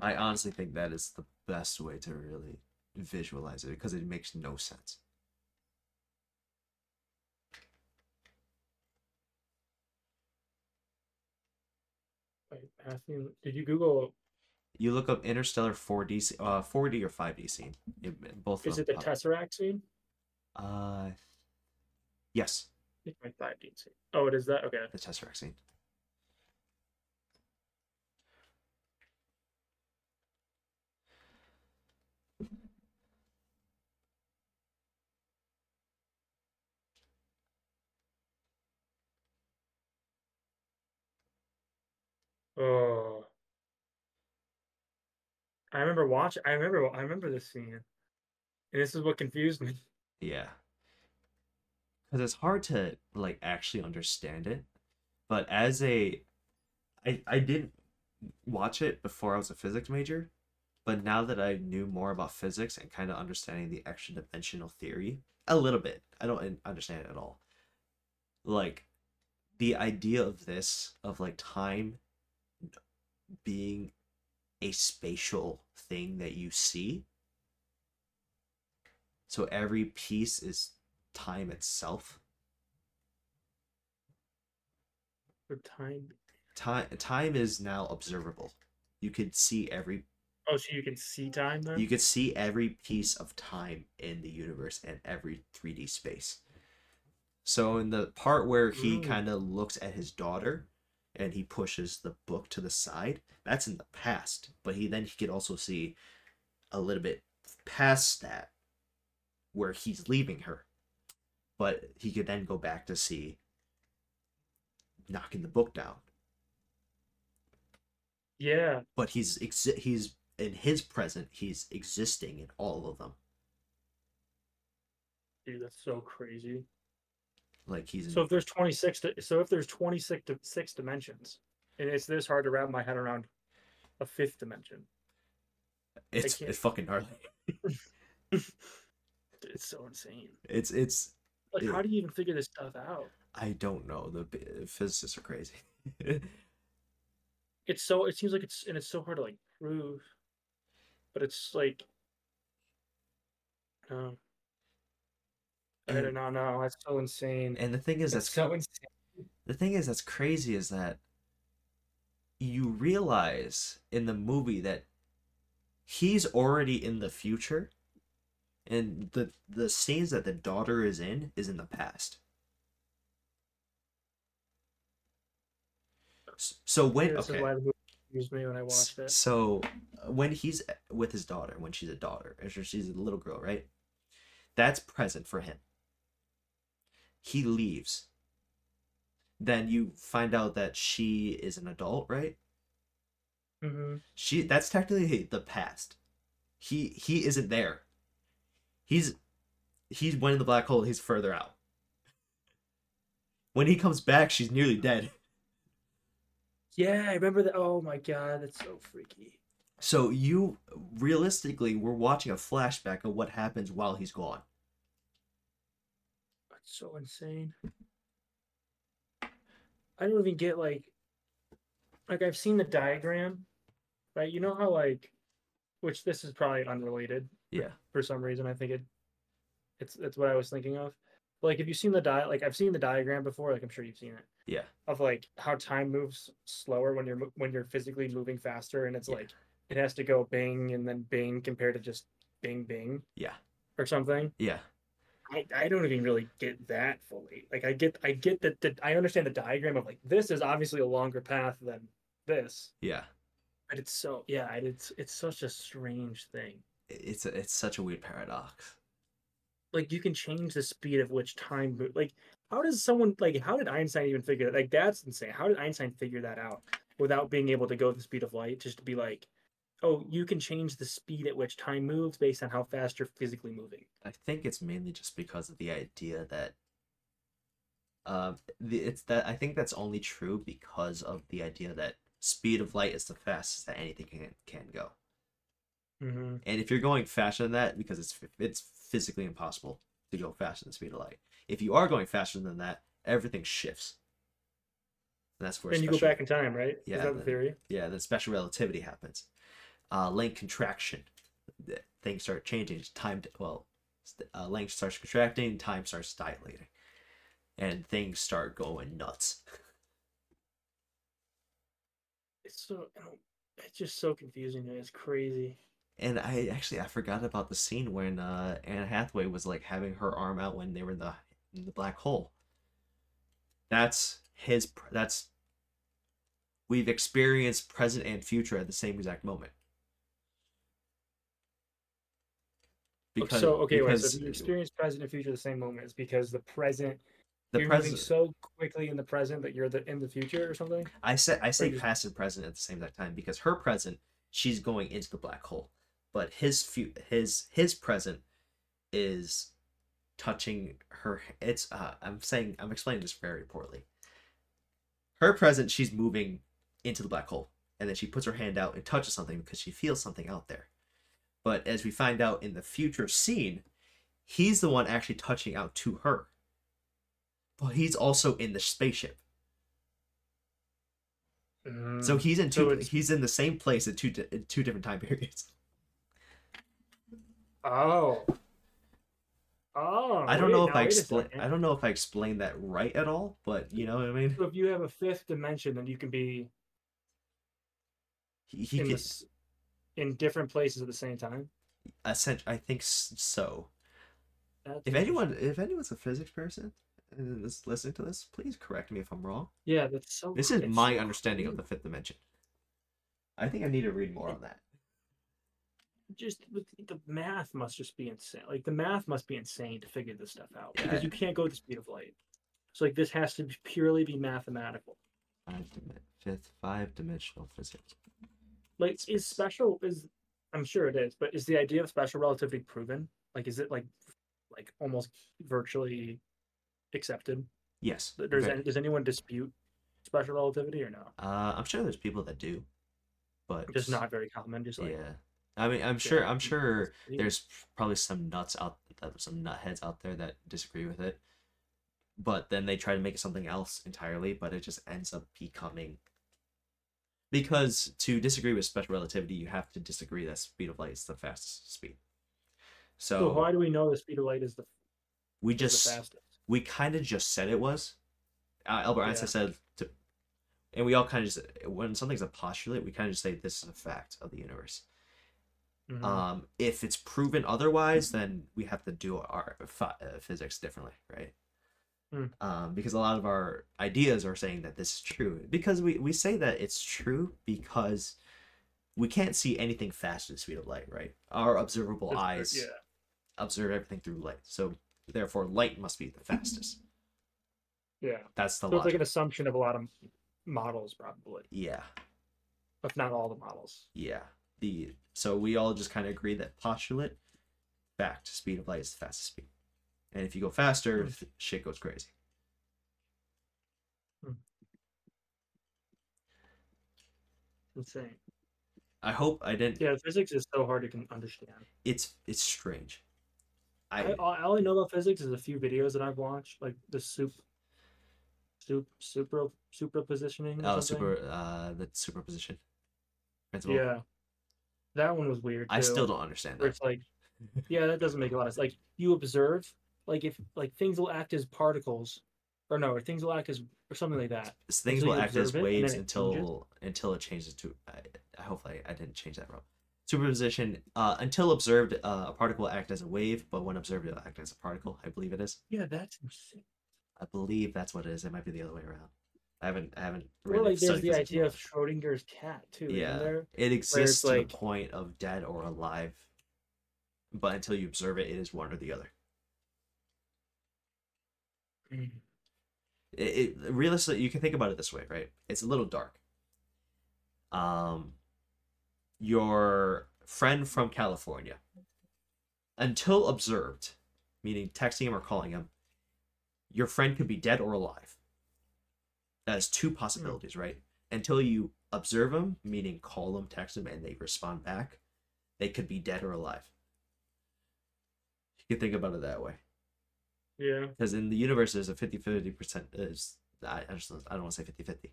I honestly think that is the best way to really visualize it because it makes no sense. Did you Google? You look up Interstellar 4D, s- uh, 4D or 5D scene. It, both Is it the pop- Tesseract scene? Uh, yes, I think my five D scene. Oh, it is that. Okay. the Tesseract scene. Oh. I remember watch. I remember. I remember this scene, and this is what confused me. Yeah. Because it's hard to like actually understand it, but as a, I I didn't watch it before I was a physics major, but now that I knew more about physics and kind of understanding the extra dimensional theory a little bit, I don't understand it at all. Like, the idea of this of like time being a spatial thing that you see so every piece is time itself. For time. Time time is now observable. You could see every Oh, so you can see time then. you could see every piece of time in the universe and every 3D space. So in the part where he Ooh. kind of looks at his daughter and he pushes the book to the side, that's in the past. But he then he could also see a little bit past that where he's leaving her. But he could then go back to see knocking the book down. yeah. But he's exi- he's in his present, he's existing in all of them. Dude, that's so crazy. Like he's So if there's 26, di- so if there's 26 di- six dimensions, and it's this hard to wrap my head around a fifth dimension, it's it's fucking gnarly. it's so insane. It's it's Like, Yeah. how do you even figure this stuff out? I don't know. The physicists are crazy. It's so. It seems like it's and it's so hard to like prove, but it's like, no. I don't know. No, that's so insane. and the thing is That's that's so insane. the thing is that's crazy is that you realize in the movie that he's already in the future and the the scenes that the daughter is in is in the past so when okay is why the movie confused me when I watched it. So uh, when he's with his daughter, when she's a daughter, or she's a little girl, right? That's present for him. He leaves. Then you find out that she is an adult, right? hmm She that's technically the past. He he isn't there. He's he's went in the black hole, he's further out. When he comes back, she's nearly dead. Yeah, I remember that. Oh my god, that's so freaky. So you realistically we're watching a flashback of what happens while he's gone. So insane. I don't even get like like I've seen the diagram, right? You know how like which this is probably unrelated Yeah. for some reason. I think it it's it's what I was thinking of. Like have you seen the di like I've seen the diagram before, like I'm sure you've seen it. Yeah. Of like how time moves slower when you're when you're physically moving faster and it's Yeah. like it has to go bing and then bing compared to just bing bing Yeah. or something. Yeah. I, I don't even really get that fully. Like I get I get that that I understand the diagram of like this is obviously a longer path than this, Yeah. but it's so yeah, it's it's such a strange thing. It's a, it's such a weird paradox. Like you can change the speed of which time like how does someone like how did Einstein even figure that? Like that's insane. How did Einstein figure that out without being able to go the speed of light? Just to be like, oh, you can change the speed at which time moves based on how fast you're physically moving. I think it's mainly just because of the idea that the, it's that I think that's only true because of the idea that speed of light is the fastest that anything can can go. hmm And if you're going faster than that, because it's it's physically impossible to go faster than the speed of light. If you are going faster than that, everything shifts. And that's where And you go back in time, right? Yeah, Is that the theory? yeah, then special relativity happens. Uh, length contraction, things start changing. Time, well, uh, length starts contracting, time starts dilating, and things start going nuts. It's so it's just so confusing. Man. It's crazy. And I actually I forgot about the scene when uh, Anne Hathaway was like having her arm out when they were in the in the black hole. That's his. That's we've experienced present and future at the same exact moment. So okay, wait, so because you experience present and future the same moment, it's because the present the you're present. moving so quickly in the present that you're the in the future or something. I say I say just- past and present at the same time because her present she's going into the black hole, but his fu- his his present is touching her. It's uh, I'm saying I'm explaining this very poorly. Her present she's moving into the black hole, and then she puts her hand out and touches something because she feels something out there. But as we find out in the future scene, he's the one actually touching out to her. But he's also in the spaceship. So he's in Mm. So two. he's in the same place at two in two different time periods. oh. Oh, I don't wait, know if I explain. I don't know if I explained that right at all, but you know what I mean. So if you have a fifth dimension, then you can be He, he could, this in different places at the same time. essentially, I think so. That's If anyone, if anyone's a physics person and is listening to this, please correct me if I'm wrong. yeah, that's so. This is my so understanding of the fifth dimension. I think I need to read more on that. just the math must just be insane. Like the math must be insane to figure this stuff out Yeah. because you can't go at the speed of light. So like this has to be purely be mathematical. Five fifth five dimensional physics. Like is special is I'm sure it is, but is the idea of special relativity proven? Like is it like like almost virtually accepted? Yes. Does okay. does anyone dispute special relativity or no? Uh, I'm sure there's people that do, but Just not very common. Just like yeah. I mean, I'm sure. I'm sure there's probably some nuts out, that some nutheads out there that disagree with it. But then they try to make it something else entirely, but it just ends up becoming. Because to disagree with special relativity, you have to disagree that speed of light is the fastest speed. So, So why do we know the speed of light is the, we just the fastest? we kind of just said it was. Uh, Albert Einstein Yeah. said to, and we all kind of just when something's a postulate, we kind of just say this is a fact of the universe. Mhm. Um, if it's proven otherwise, then we have to do our uh, physics differently, right? Hmm. Um, because a lot of our ideas are saying that this is true. Because we, we say that it's true because we can't see anything faster than the speed of light, right? Our observable That's eyes Yeah. observe everything through light. So therefore, light must be the fastest. Yeah. That's the So it's like an assumption of a lot of models, probably, yeah, if not all the models. yeah. The so we all just kind of agree that postulate, fact, speed of light is the fastest speed, and if you go faster, Hmm. shit goes crazy. Insane. I hope I didn't. Yeah, physics is so hard to understand. It's it's strange. I, I I know about physics is a few videos that I've watched, like the soup, soup, super, superpositioning. oh something. super uh the superposition principle. Yeah, that one was weird. I still don't understand that. it's like, yeah, that doesn't make a lot of sense. Like you observe, like if like things will act as particles, or no, or things will act as or something like that. S- Things will act as observe it, and waves until changes? until it changes to. I, hopefully I didn't change that wrong. Superposition uh, until observed, uh, a particle will act as a wave, but when observed, it'll act as a particle. I believe it is. Yeah, that's insane. I believe that's what it is. It might be the other way around. I haven't I haven't. Really like there's the idea of Schrodinger's cat too. isn't Yeah. there? It exists to like- the point of dead or alive, but until you observe it, it is one or the other. It, it realistically, you can think about it this way, right? It's a little dark. Um, your friend from California, until observed, meaning texting him or calling him, your friend could be dead or alive. That is two possibilities, right? Until you observe them, meaning call them, text them, and they respond back, they could be dead or alive. You can think about it that way. Yeah. Because in the universe, there's a 50 50% is, I, I, just, I don't want to say 50 50.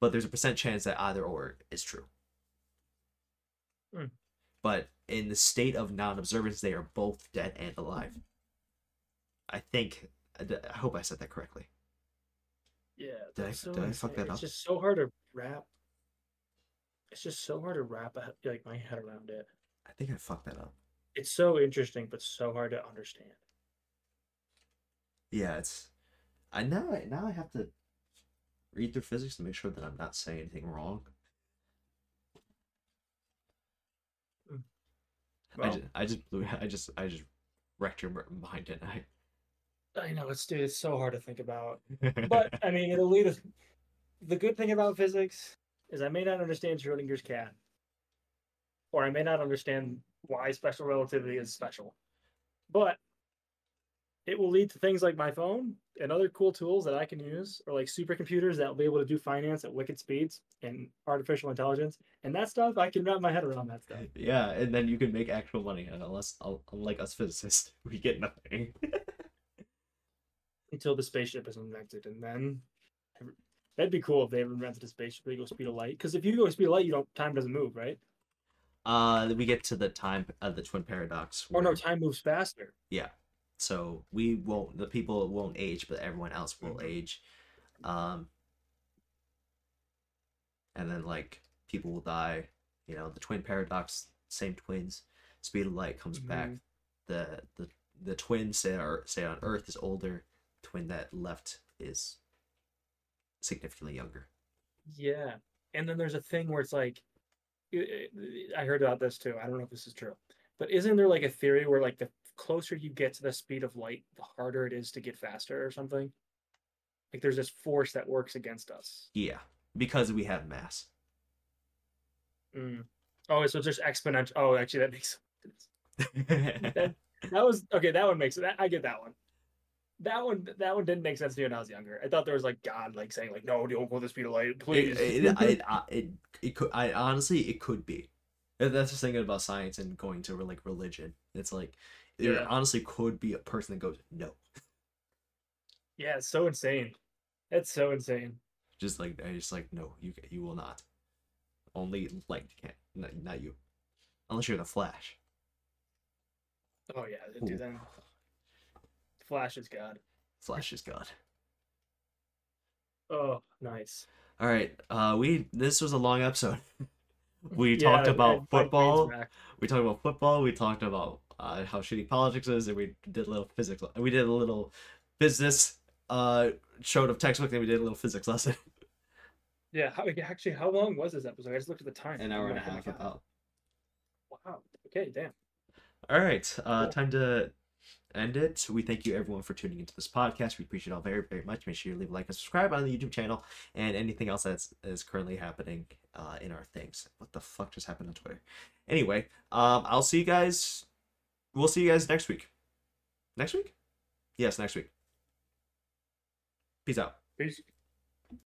But there's a percent chance that either or is true. Hmm. But in the state of non observance, they are both dead and alive. I think, I hope I said that correctly. Yeah. Did I- so did I fuck that It's up? just so hard to wrap. It's just so hard to wrap like my head around it. I think I fucked that up. It's so interesting, but so hard to understand. Yeah, it's. I now I now I have to read through physics to make sure that I'm not saying anything wrong. I just I just blew I just I just wrecked your mind, didn't I? I know it's dude, it's so hard to think about. But I mean, it'll lead us. The good thing about physics is I may not understand Schrodinger's cat, or I may not understand why special relativity is special, but it will lead to things like my phone and other cool tools that I can use, or like supercomputers that will be able to do finance at wicked speeds and artificial intelligence and that stuff. I can wrap my head around that stuff. yeah, and then you can make actual money. and Unless uh, unlike us physicists, we get nothing. until the spaceship is invented, and then that'd be cool if they invented a spaceship that goes speed of light. Because if you go speed of light, you don't time doesn't move, right? uh, we get to the time of the twin paradox. Or no, time moves faster. So we won't. The people won't age, but everyone else will Mhm. age. Um, and then like people will die. You know, the twin paradox, same twins. Speed of light comes back. Mhm. The the the twin say are say on Earth is older. Twin that left is significantly younger. Yeah, and then there's a thing where it's like, I heard about this too. I don't know if this is true, but isn't there like a theory where like the closer you get to the speed of light, the harder it is to get faster or something? Like there's this force that works against us. Yeah, because we have mass. Mm. Oh, so it's just exponential. Oh, actually, that makes sense. That was okay. That one makes that I get that one. That one, that one didn't make sense to me when I was younger. I thought there was like God, like saying like, "No, don't go to the speed of light, please." It, it, it, it, it could. I honestly, it could be. That's just thinking about science and going to like religion. It's like there Yeah. honestly could be a person that goes no, yeah, it's so insane. It's so insane. just like I just like no, you you will not. Only light can, not, not you, unless you're the Flash. Oh yeah, dude. Then Flash is God. Flash is God. Oh, nice. All right, uh, we this was a long episode. we Yeah, talked about brain's football. We talked about football. We talked about uh, how shitty politics is, and we did a little physics. We did a little business uh showed of textbook, and we did a little physics lesson. Yeah, how, actually, how long was this episode? I just looked at the time. An hour and a Oh half about. Wow. Okay, damn. All right, uh, Cool. time to end it. We thank you everyone for tuning into this podcast. We appreciate it all very very much. Make sure you leave a like and subscribe on the YouTube channel and anything else that's is currently happening uh, in our things. What the fuck just happened on Twitter? Anyway, um, I'll see you guys. We'll see you guys next week. Next week? Yes, next week. Peace out. Peace.